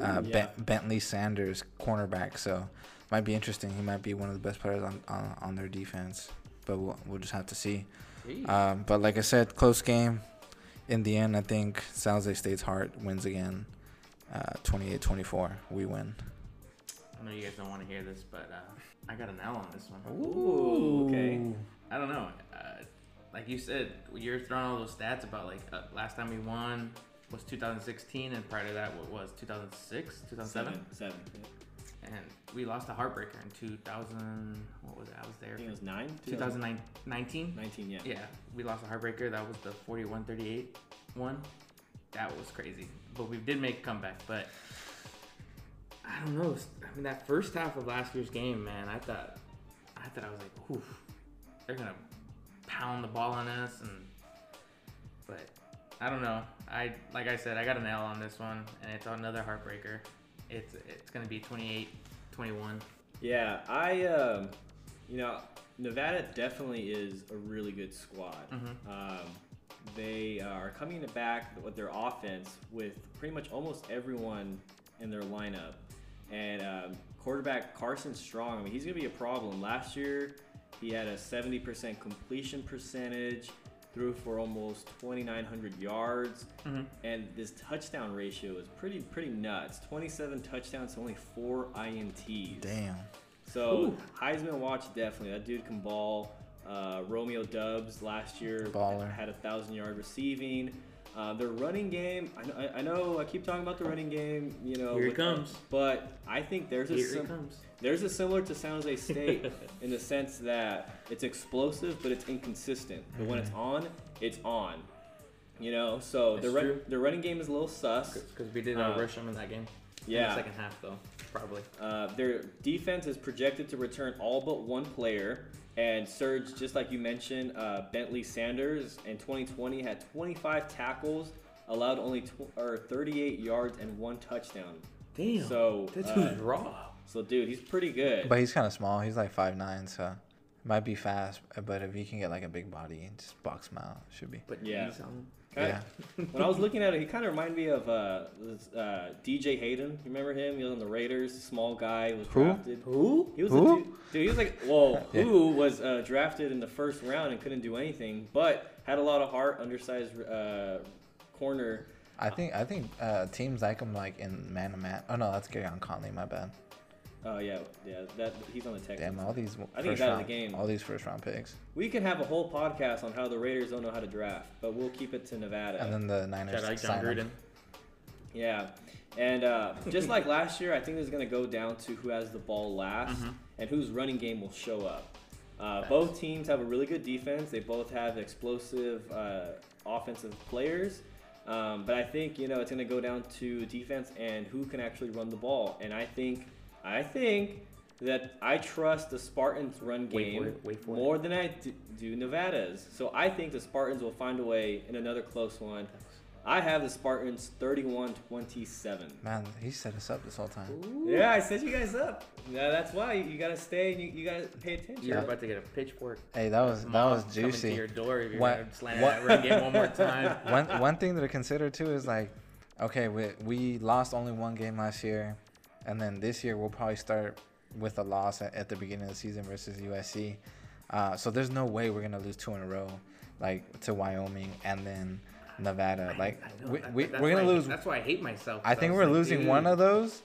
uh, Ooh, yeah. ben- Bentlee Sanders, cornerback. So might be interesting. He might be one of the best players on on, on their defense, but we'll, we'll just have to see. Um, but like I said, close game. In the end, I think San Jose State's heart wins again. Uh, 28-24, we win. I know you guys don't want to hear this, but uh, I got an L on this one. Ooh, okay. I don't know. Uh, like you said, you're throwing all those stats about like uh, last time we won was 2016, and prior to that, what was 2006, 2007, Seven. Seven. yeah. and we lost a heartbreaker in 2000. What was it? I was there. I think it was nine. 2019. 19, yeah. Yeah, we lost a heartbreaker. That was the 41-38 one. That was crazy. But we did make a comeback. But I don't know. I mean, that first half of last year's game, man, I thought, I thought I was like, oof, they're gonna pound the ball on us, and but I don't know. I like I said, I got an L on this one, and it's another heartbreaker. It's it's gonna be 28, 21. Yeah, I, um, you know, Nevada definitely is a really good squad. Mhm. Um, they are coming back with their offense with pretty much almost everyone in their lineup. And um, quarterback Carson Strong, I mean, he's going to be a problem. Last year, he had a 70% completion percentage, threw for almost 2,900 yards, Mhm. and this touchdown ratio is pretty pretty nuts. 27 touchdowns, only four INTs. Damn. So Ooh. Heisman watch definitely. That dude can ball. Uh, Romeo Doubs last year Baller. had a thousand yard receiving. Uh, their running game, I know, I, I know, I keep talking about the running game, you know, Here it comes. but I think there's a Here sim- it comes. there's a similar to San Jose State in the sense that it's explosive, but it's inconsistent. But when it's on, it's on. You know, so the That's run, the running game is a little sus. Because we did Uh, rush them in that game. In Yeah. the second half, though, probably. Uh, their defense is projected to return all but one player. And Serge, just like you mentioned, uh, Bentlee Sanders in 2020 had 25 tackles, allowed only tw- or 38 yards and one touchdown. Damn. So, that uh, raw. So, dude, he's pretty good. But he's kind of small. He's like five nine, so might be fast. But if you can get like a big body and just box him out, should be. But yeah. He's, um, when I was looking at it, he kind of reminded me of uh, this, uh, DJ Hayden. You remember him? He was on the Raiders. Small guy was Who? drafted. Who? He was Who? a dude, dude. He was like, whoa, Yeah. who was uh, drafted in the first round and couldn't do anything, but had a lot of heart, undersized uh, corner. I think I think uh, teams like him like in man to man. Oh no, that's Gareon Conley. My bad. Oh yeah, yeah. That he's on the Texans. Damn, all these I think first he's out of the game. all these first round picks, We can have a whole podcast on how the Raiders don't know how to draft, but we'll keep it to Nevada. and then the Niners. Shout out John sign him. Gruden. Yeah, and uh, just like last year, I think it's going to go down to who has the ball last Mhm. and whose running game will show up. Uh, Facts. both teams have a really good defense. They both have explosive uh, offensive players. Um, but I think you know it's going to go down to defense and who can actually run the ball. And I think, I think that I trust the Spartans' run Wait for game it, wait for it. more than I do Nevada's. So I think the Spartans will find a way in another close one. I have the Spartans 31-27. Man, he set us up this whole time. Yeah, I set you guys up. Yeah, that's why you, you gotta stay and you, you gotta pay attention. You're about to get a pitchfork. Hey, that was that was coming To juicy. your door if you're What- gonna slam what- that run game one more time. one one thing to consider too is like, okay, we we lost only one game last year, and then this year we'll probably start with a loss at, at the beginning of the season versus USC. Uh, so there's no way we're gonna lose two in a row, like to Wyoming and then Nevada. Like I know, we, that- we that's we're gonna I- lose. That's why I hate myself. I think was we're like, losing dude, one of those,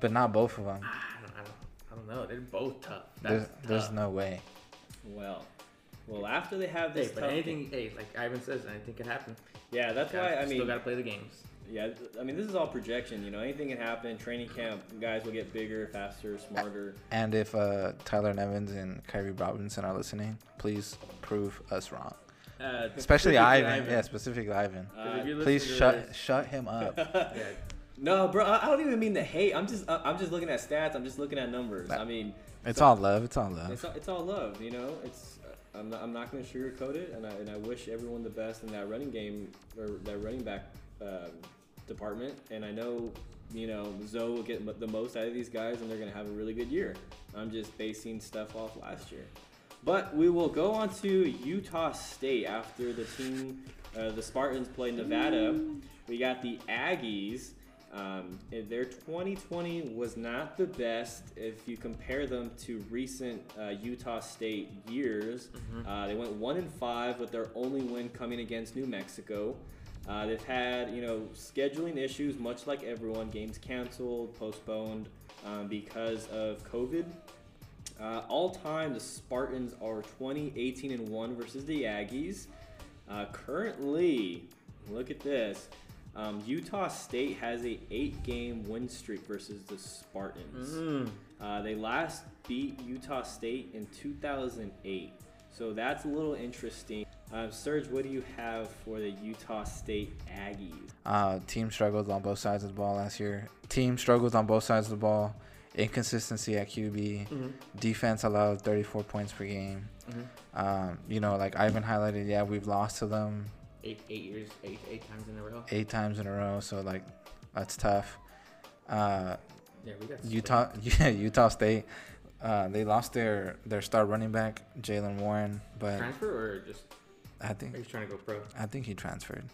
but not both of them. I don't, I don't, I don't know. They're both tough. There's That's there's tough. no way. Well, well, after they have Hey, this but tough anything, hey, like Ivan says, anything can happen. yeah, that's why I mean, still mean, gotta play the games. Yeah, I mean, this is all projection. You know, anything can happen. Training camp, guys will get bigger, faster, smarter. And if uh, Tyler Nevens and Kairee Robinson are listening, please prove us wrong. Uh, Especially specifically Ivan. Yeah, specifically Ivan. Uh, Please shut this- shut him up. yeah, no, bro, I I don't even mean the hate. I'm just, I- I'm just looking at stats. I'm just looking at numbers. That- I mean, It's all love. It's all love. It's all, it's all love, you know. It's I'm not, I'm not going to sugarcoat it, and I, and I wish everyone the best in that running game or that running back um, department. And I know, you know, Zoe will get the most out of these guys, and they're going to have a really good year. I'm just basing stuff off last year. But we will go on to Utah State after the team, uh, the Spartans play Nevada. We got the Aggies. Um, their 2020 was not the best if you compare them to recent uh, Utah State years. Uh, they went one and five with their only win coming against New Mexico. Uh, they've had you know scheduling issues, much like everyone. Games canceled, postponed um, because of COVID. Uh, all time, the Spartans are 20, 18, and 1 versus the Aggies. Uh, currently, look at this. Um, Utah State has a eight-game win streak versus the Spartans. Mm. Uh, they last beat Utah State in 2008, so that's a little interesting. Um, Serge, what do you have for the Utah State Aggies? Uh, team struggles on both sides of the ball last year. Team struggles on both sides of the ball. inconsistency at QB. Mm-hmm. Defense allowed 34 points per game. Mm-hmm. Um, you know, like Ivan highlighted, yeah, we've lost to them Eight eight years, eight eight times in a row. eight times in a row, so like that's tough. Uh, Yeah, we got Utah, yeah, Utah State, uh, they lost their their star running back Jaylen Warren, but transfer or just I think you trying to go pro? I think he transferred.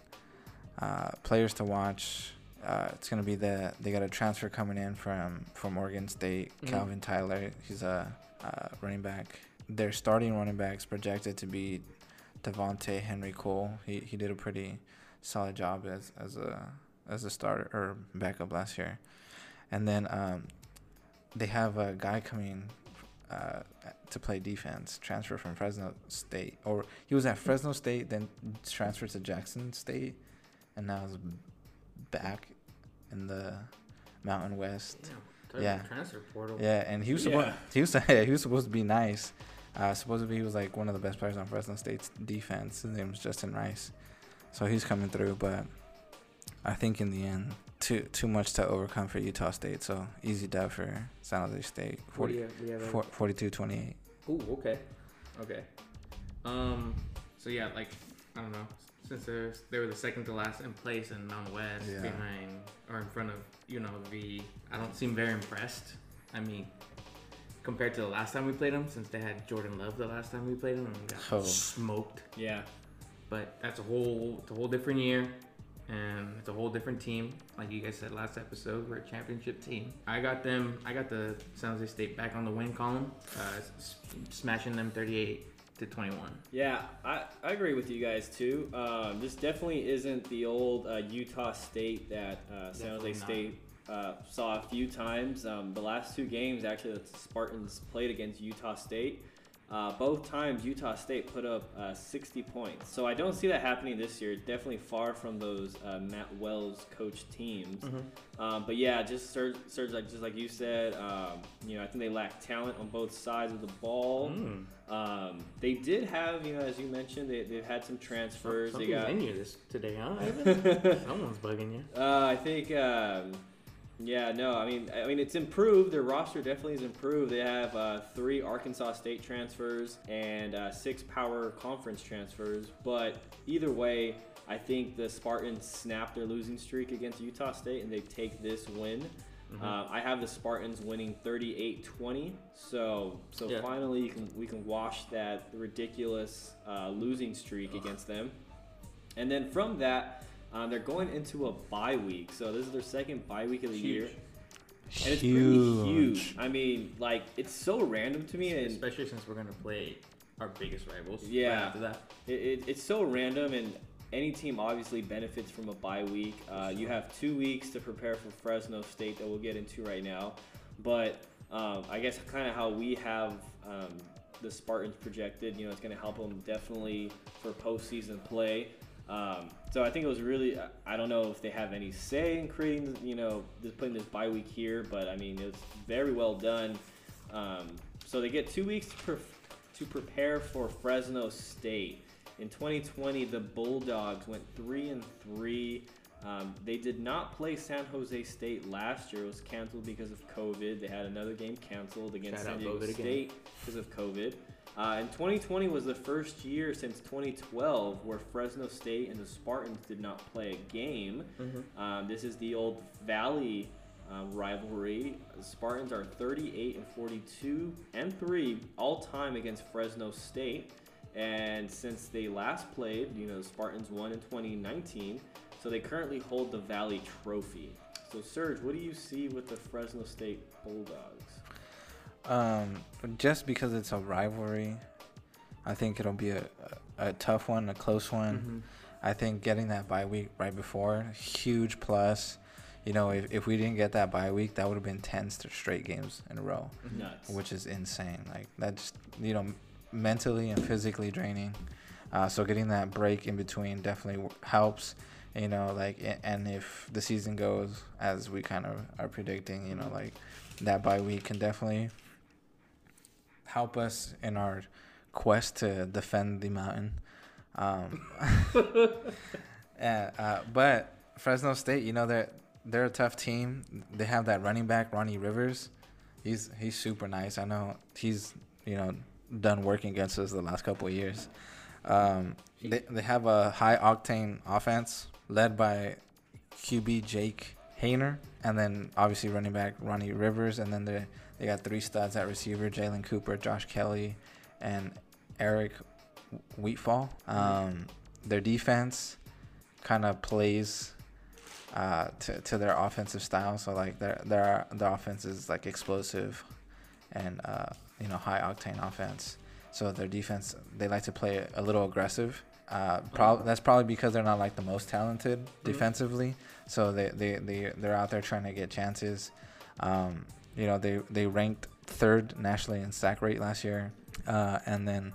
Uh, players to watch. Uh, it's gonna be the they got a transfer coming in from from Oregon State, Mhm. Calvin Tyler. He's a uh, running back. Their starting running backs projected to be Devonte Henry Cole. He he did a pretty solid job as as a as a starter or backup last year, and then um, they have a guy coming. Uh, to play defense, transfer from Fresno State, or he was at Fresno State, then transferred to Jackson State, and now is back in the Mountain West. Damn, Yeah. Transfer portal. Yeah, and he was supposed Yeah. he was yeah, he was supposed to be nice. Uh, supposedly he was like one of the best players on Fresno State's defense. His name was Justin Rice, so he's coming through. But I think in the end, too too much to overcome for Utah State. So easy dub for San Jose State, What do 40, have? We have a- four- 42-28. Ooh, okay, okay. Um, so yeah, like I don't know, since they're they were the second to last in place in Mountain West, Yeah. behind or in front of you know the, I don't seem very impressed. I mean, compared to the last time we played them, since they had Jordan Love the last time we played them and we got Oh. smoked. Yeah. But that's a whole, it's a whole different year, and it's a whole different team. Like you guys said last episode, we're a championship team. I got them, I got the San Jose State back on the win column, uh, s- smashing them 38 to 21. Yeah, I, I agree with you guys too. Um, this definitely isn't the old uh, Utah State that uh, San Definitely Jose. State uh, saw a few times. Um, the last two games, actually, the Spartans played against Utah State. Uh, both times, Utah State put up uh, 60 points. So I don't see that happening this year. Definitely far from those uh, Matt Wells coached teams. Um, but yeah, just Serge, Serge, like just like you said, um, you know, I think they lack talent on both sides of the ball. Mm. Um, they did have, you know, as you mentioned, they, they've had some transfers. They Something's got, in you this today, huh? Someone's bugging you. uh, I think, um, yeah, no, I mean, I mean, it's improved. Their roster definitely is improved. They have uh, three Arkansas State transfers and uh, six Power Conference transfers. But either way, I think the Spartans snap their losing streak against Utah State, and they take this win. Mhm. Uh, I have the Spartans winning 38-20. So so Yeah. finally you can, we can wash that ridiculous uh, losing streak against them. And then from that, um, they're going into a bye week. So this is their second bye week of the year. And it's pretty huge. I mean, like it's so random to me and Especially since we're going to play our biggest rivals. right Yeah. after that. It, it, it's so random, and any team obviously benefits from a bye week. Uh, you have two weeks to prepare for Fresno State that we'll get into right now. But um, I guess kind of how we have um, the Spartans projected, you know, it's going to help them definitely for postseason play. Um, so I think it was really, I- don't know if they have any say in creating, you know, just putting this bye week here, but I mean, it's very well done. Um, so they get two weeks to, pre- to prepare for Fresno State. In 2020, the Bulldogs went three and three. Um, they did not play San Jose State last year. It was canceled because of COVID. They had another game canceled against Shout San Diego State because of COVID. Uh, and 2020 was the first year since 2012 where Fresno State and the Spartans did not play a game. Mm-hmm. Um, this is the old Valley um, rivalry. The Spartans are 38 and 42 and 3 all time against Fresno State. And since they last played, you know, the Spartans won in 2019. So they currently hold the Valley Trophy. So, Serge, what do you see with the Fresno State Bulldogs? Um, just because it's a rivalry, I think it'll be a, a, tough one, a close one. Mm-hmm. I think getting that bye week right before, huge plus. You know, if, if we didn't get that bye week, that would have been 10 st- straight games in a row, Nuts. which is insane. Like, that's, you know, mentally and physically draining. Uh, so getting that break in between definitely helps. You know, like, and if the season goes as we kind of are predicting, you know, like that bye week can definitely help us in our quest to defend the mountain. Um, uh, but Fresno State, you know, they're they're a tough team. They have that running back, Ronnie Rivers. He's he's super nice. I know he's you know done working against us the last couple of years. Um, they they have a high octane offense led by QB Jake Haener, and then obviously running back Ronnie Rivers, and then they they got three studs at receiver: Jalen Cropper, Josh Kelly, and Keric Wheatfall. Um, their defense kind of plays uh, to to their offensive style. So like their their their offense is like explosive, and uh, you know high octane offense. So their defense they like to play a little aggressive. Uh, prob- that's probably because they're not like the most talented defensively. So they they they they're out there trying to get chances. Um, you know they they ranked third nationally in sack rate last year, uh, and then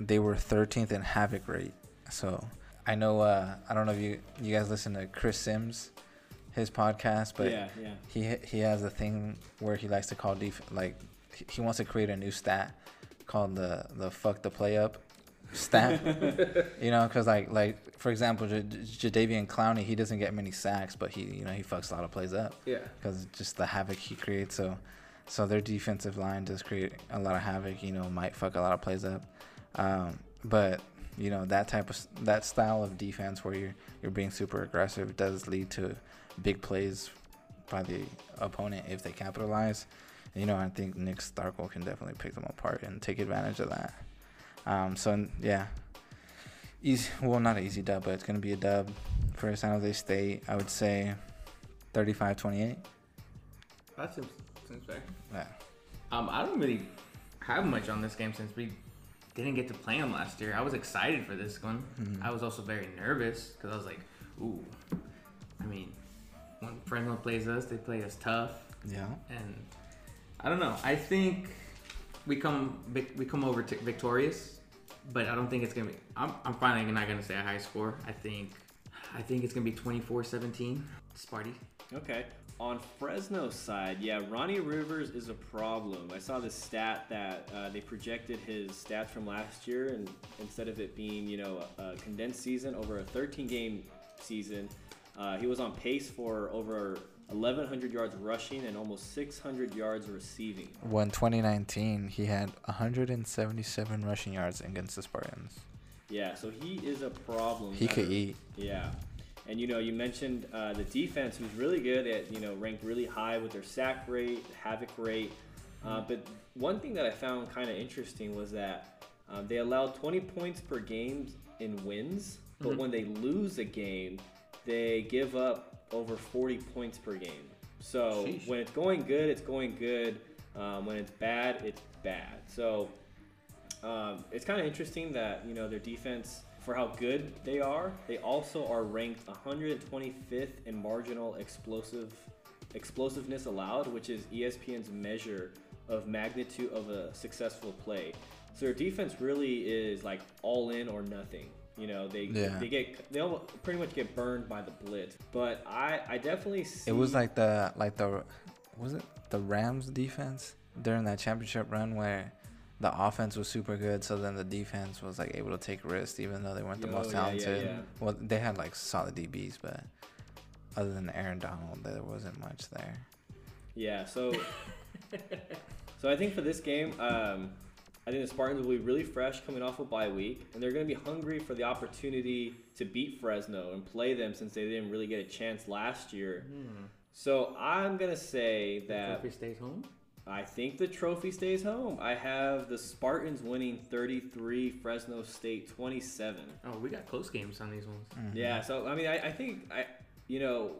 they were 13th in havoc rate. So I know uh, I don't know if you you guys listen to Chris Sims, his podcast, but yeah, yeah. he he has a thing where he likes to call def- like he- he wants to create a new stat called the the fuck the play up stat. you know, because like like for example, J- Jadeveon Clowney, he doesn't get many sacks, but he you know he fucks a lot of plays up Yeah. because just the havoc he creates. So, so their defensive line does create a lot of havoc. You know, might fuck a lot of plays up. Um, but you know that type of that style of defense where you're you're being super aggressive does lead to big plays by the opponent if they capitalize. You know, I think Nick Starkel can definitely pick them apart and take advantage of that. Um, so yeah, easy. Well, not an easy dub, but it's gonna be a dub for San Jose State. I would say 35-28. That seems seems fair. Yeah. Um, I don't really have much on this game since we didn't get to play them last year. I was excited for this one. Mhm. I was also very nervous because I was like, ooh. I mean, when Fresno plays us, they play us tough, Yeah. and I don't know. I think we come we come over to victorious, but I don't think it's gonna be. I'm, I'm finally not gonna say a high score. I think I think it's gonna be 24-17. Sparty. Okay. On Fresno's side, yeah, Ronnie Rivers is a problem. I saw this stat that uh, they projected his stats from last year, and instead of it being, you know, a, a condensed season over a 13 game season, uh, he was on pace for over 1,100 yards rushing and almost 600 yards receiving. When 2019, he had 177 rushing yards against the Spartans. Yeah, so he is a problem. He that could eat. Yeah. And you know, you mentioned uh, the defense, who's really good at you know ranked really high with their sack rate, havoc rate. Uh, but one thing that I found kind of interesting was that um, they allowed 20 points per game in wins, but Mhm. when they lose a game, they give up over 40 points per game. So Sheesh. when it's going good, it's going good. Um, when it's bad, it's bad. So um, it's kind of interesting that you know their defense, for how good they are, they also are ranked 125th in marginal explosive explosiveness allowed, which is ESPN's measure of magnitude of a successful play. So their defense really is like all in or nothing. You know, they Yeah. they get they all pretty much get burned by the blitz. But I I definitely see It was like the like the was it the Rams defense during that championship run where the offense was super good, so then the defense was like able to take risks even though they weren't the Yo, most yeah, yeah, talented. yeah. Well, they had like solid DBs, but other than Aaron Donald, there wasn't much there. Yeah, so so I think for this game, um, I think the Spartans will be really fresh coming off a bye week, and they're going to be hungry for the opportunity to beat Fresno and play them since they didn't really get a chance last year. So I'm going to say that Trophy stays home. I think the trophy stays home. I have the Spartans winning 33, Fresno State 27. Oh, we got close games on these ones. Mhm. Yeah, so I mean, I, I think I, you know,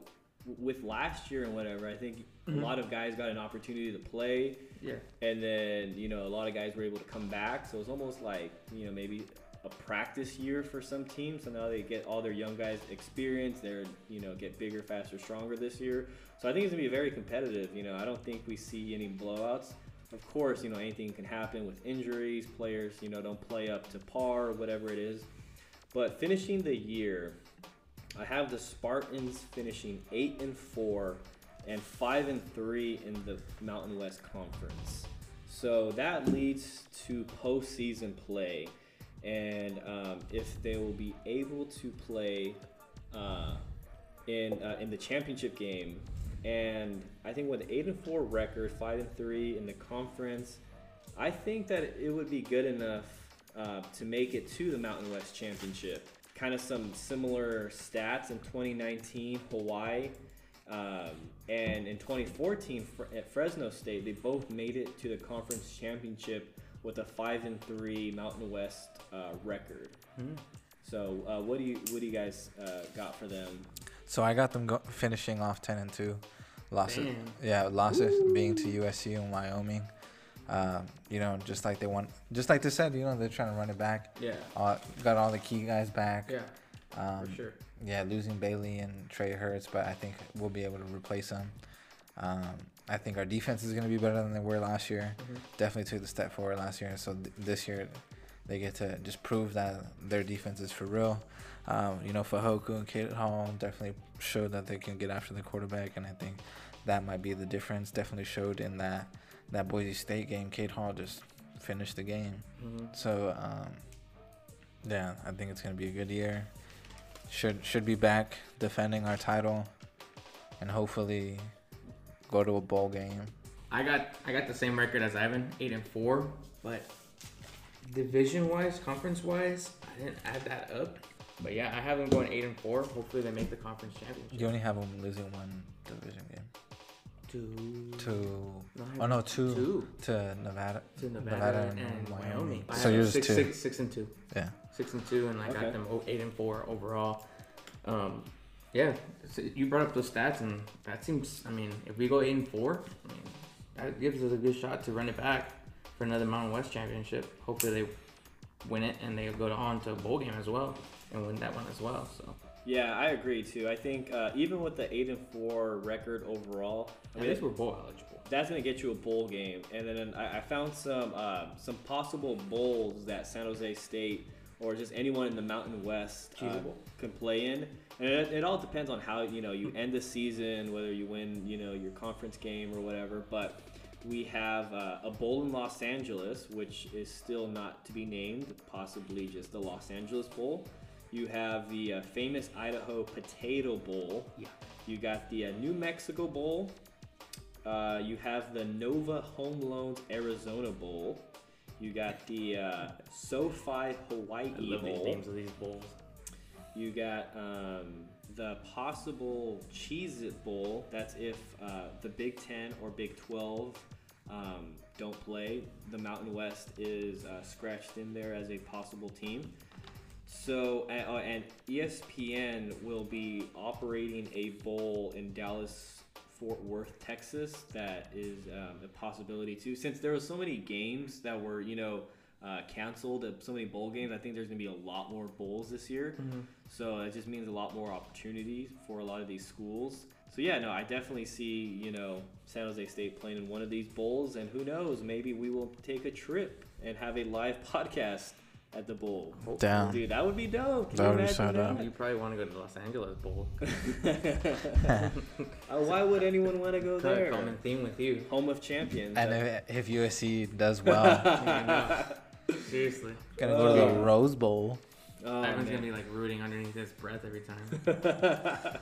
with last year and whatever, I think Mhm. a lot of guys got an opportunity to play, Yeah. and then you know a lot of guys were able to come back. So it was almost like you know maybe a practice year for some teams. So now they get all their young guys experience. They're you know get bigger, faster, stronger this year. So I think it's gonna be very competitive. You know, I don't think we see any blowouts. Of course, you know anything can happen with injuries. Players, you know, don't play up to par or whatever it is. But finishing the year, I have the Spartans finishing eight and four and five and three in the Mountain West Conference. So that leads to postseason play, and um, if they will be able to play uh, in uh, in the championship game, and I think with eight and four record, five and three in the conference, I think that it would be good enough uh, to make it to the Mountain West Championship. Kind of some similar stats in 2019, Hawaii. Um, and in 2014 at Fresno State, they both made it to the conference championship with a five and three Mountain West uh, record. Hmm. So, uh, what do you what do you guys uh, got for them? So I got them go- finishing off ten and two, losses. Damn. Yeah, losses being to USU and Wyoming. Um, you know, just like they want, just like they said, you know, they're trying to run it back. Yeah. Uh, got all the key guys back. Yeah. Um, for sure. Yeah, losing Bailey and Trey Hurts, but I think we'll be able to replace them. Um, I think our defense is going to be better than they were last year. Mhm. Definitely took the step forward last year. So th- this year, they get to just prove that their defense is for real. Um, you know, Fehoko and Cade Hall definitely showed that they can get after the quarterback, and I think that might be the difference. Definitely showed in that that Boise State game. Cade Hall just finished the game. Mhm. So um, yeah, I think it's gonna be a good year. Should should be back defending our title, and hopefully go to a bowl game. I got I got the same record as Ivan, eight and four, but division wise, conference wise, I didn't add that up. But yeah, I have them going eight and four. Hopefully, they make the conference championship. You only have them losing one division game Two. to No, oh no two, two to Nevada. to Nevada, Nevada and, and Wyoming. Wyoming. So yours six, two. six- six and two. Yeah. Six and two, and I Okay. got them o- eight and four overall. Um, yeah, so you brought up those stats, and that seems. I mean, if we go eight and four, I mean, that gives us a good shot to run it back for another Mountain West championship. Hopefully, they win it and they go on to a bowl game as well and win that one as well. So Yeah, I agree too. I think uh, even with the eight and four record overall, I at mean, least we're bowl eligible. that's gonna get you a bowl game. And then I, I found some uh, some possible bowls that San Jose State or just anyone in the Mountain West uh, can play in. And it, it all depends on how you know you end the season, whether you win you know your conference game or whatever. But we have uh, a bowl in Los Angeles, which is still not to be named, possibly just the Los Angeles Bowl. You have the uh, famous Idaho Potato Bowl. Yeah. You got the uh, New Mexico Bowl. Uh, you have the Nova Home Loans Arizona Bowl. You got the uh, SoFi Hawaii I love these Bowl. names of these bowls. You got um, the possible Cheez It Bowl. That's if uh, the Big Ten or Big 12 um, don't play. The Mountain West is uh, scratched in there as a possible team. So, uh, and ESPN will be operating a bowl in Dallas, Fort Worth, Texas. That is um, a possibility too. Since there were so many games that were, you know, uh, canceled, uh, so many bowl games, I think there's going to be a lot more bowls this year. So it just means a lot more opportunities for a lot of these schools. So yeah, no, I definitely see you know San Jose State playing in one of these bowls, and who knows, maybe we will take a trip and have a live podcast at the bowl. Down. Dude, that would be dope. Can That you would be so dope. You probably want to go to the Los Angeles Bowl. Uh, why would anyone want to go Kind of there? common theme with you. Home of champions. And Uh, if, if USC does well, Seriously. gonna go to the Uh, Rose Bowl. oh, Ivan's man. gonna be like rooting underneath his breath every time.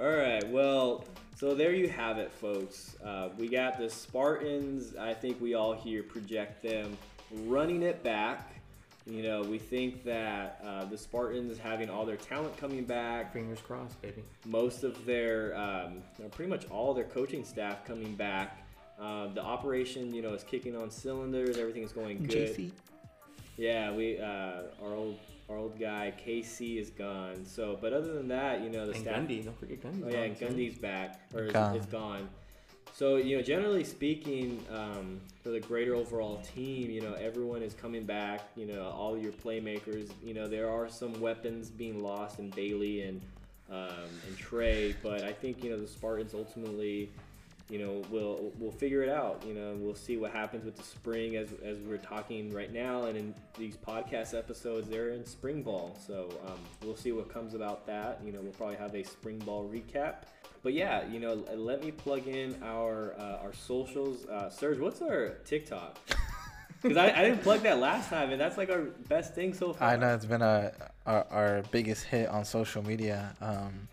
All right. Well, so there you have it, folks. Uh, we got the Spartans. I think we all here project them running it back. You know, we think that uh, the Spartans having all their talent coming back, Fingers crossed, baby. most of their, um, you pretty much all their coaching staff coming back. Um, the operation, you know, is kicking on cylinders. Everything is going good. Yeah, we uh, our old our old guy KC is gone. So, but other than that, you know, the And staff. Gundy, don't forget Gundy. Oh yeah, and Gundy's back or is, is gone. So you know, generally speaking, um, for the greater overall team, you know, everyone is coming back. You know, all your playmakers. You know, there are some weapons being lost in Bailey and um, and Trey, but I think you know the Spartans ultimately, you know, we'll we'll figure it out. You know, we'll see what happens with the spring as as we're talking right now, and in these podcast episodes, they're in spring ball. So um, we'll see what comes about that. You know, we'll probably have a spring ball recap. But yeah, you know, let me plug in our uh, our socials. Uh, Serge, what's our TikTok? Because I, I didn't plug that last time, and that's like our best thing so far. I know it's been a our, our biggest hit on social media. Um,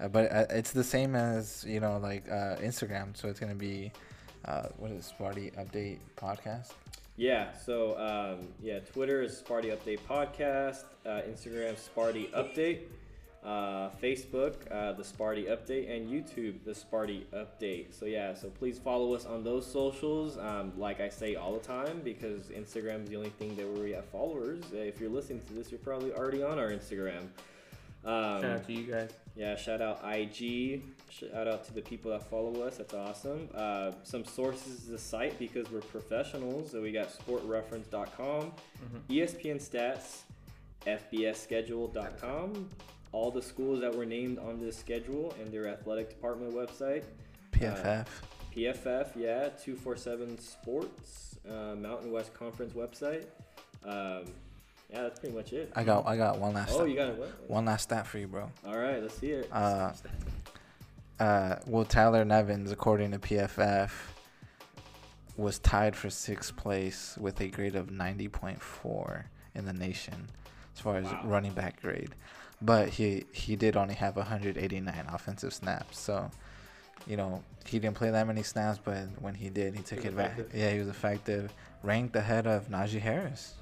Uh, but uh, it's the same as you know like uh, Instagram, so it's gonna be uh, what is Sparty Update Podcast. Yeah, so um, yeah, Twitter is Sparty Update Podcast, uh, Instagram Sparty Update, uh, Facebook uh, the Sparty Update, and YouTube the Sparty Update. So yeah, so please follow us on those socials. Um, like I say all the time, because Instagram is the only thing that we have followers. If you're listening to this, you're probably already on our Instagram. Um, Shout out to you guys. yeah, shout out IG. Shout out to the people that follow us. That's awesome. Uh, some sources of the site because we're professionals. So we got sportreference.com, ESPN stats, FBSschedule.com, all the schools that were named on this schedule and their athletic department website. PFF. PFF, yeah, 247 Sports, uh, Mountain West Conference website. Um, yeah, that's pretty much it. I got I got one last Oh, stat- you got. What? one last stat for you, bro. All right, let's see it. Uh, uh, well, Tyler Nevens, according to PFF, was tied for sixth place with a grade of 90.4 in the nation as far as Wow. running back grade. But he he did only have 189 offensive snaps, so you know he didn't play that many snaps. But when he did, he took it back. Yeah, he was effective. Ranked ahead of Najee Harris.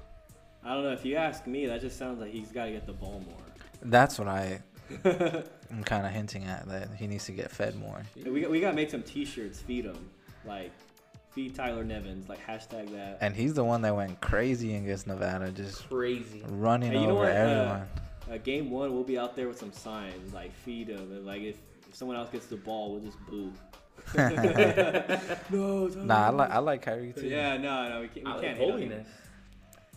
I don't know. If you ask me, that just sounds like he's got to get the ball more. That's what I I'm kind of hinting at that he needs to get fed more. we got, we got to make some T-shirts. Feed him, like feed Tyler Nevens, like hashtag that. And he's the one that went crazy against Nevada, just Crazy. running Hey, you know over what, uh, everyone. Uh, game one, we'll be out there with some signs, like feed him, and like if, if someone else gets the ball, we'll just boo. no, Tyler nah, I like Nevens. I like Kairee too. Yeah, no, no, we can't. We I can't hate on him. holiness.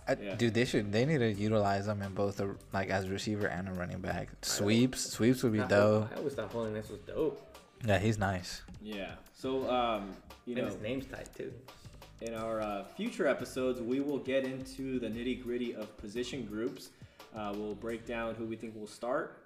I, Yeah. Dude, they should they need to utilize them in both a, like as receiver and a running back. Sweeps, sweeps would be I, dope. I always thought holiness was dope. Yeah, he's nice. Yeah. So, um, you and know, his name's tight too. In our uh, future episodes, we will get into the nitty gritty of position groups. Uh, we'll break down who we think will start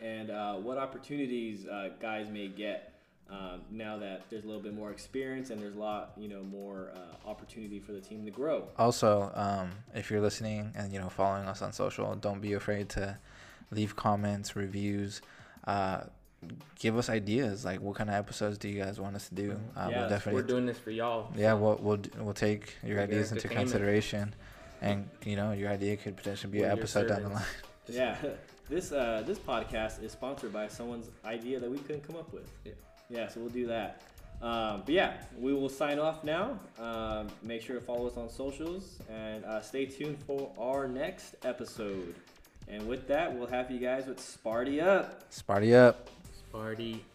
and uh, what opportunities uh, guys may get um, now that there's a little bit more experience and there's a lot, you know, more uh, opportunity for the team to grow. Also, um, if you're listening and you know following us on social, don't be afraid to leave comments, reviews. Uh, give us ideas like what kind of episodes do you guys want us to do? Uh, Yeah, we'll we're We're definitely doing this for y'all. yeah we'll we'll, d- we'll take your For your ideas into consideration, and you know your idea could potentially be We're an episode down the line. Yeah, this uh, this podcast is sponsored by someone's idea that we couldn't come up with. Yeah. Yeah, so we'll do that. Um, but yeah, we will sign off now. Um, make sure to follow us on socials and uh, stay tuned for our next episode. And with that, we'll have you guys with Sparty Up. Sparty up. Party up.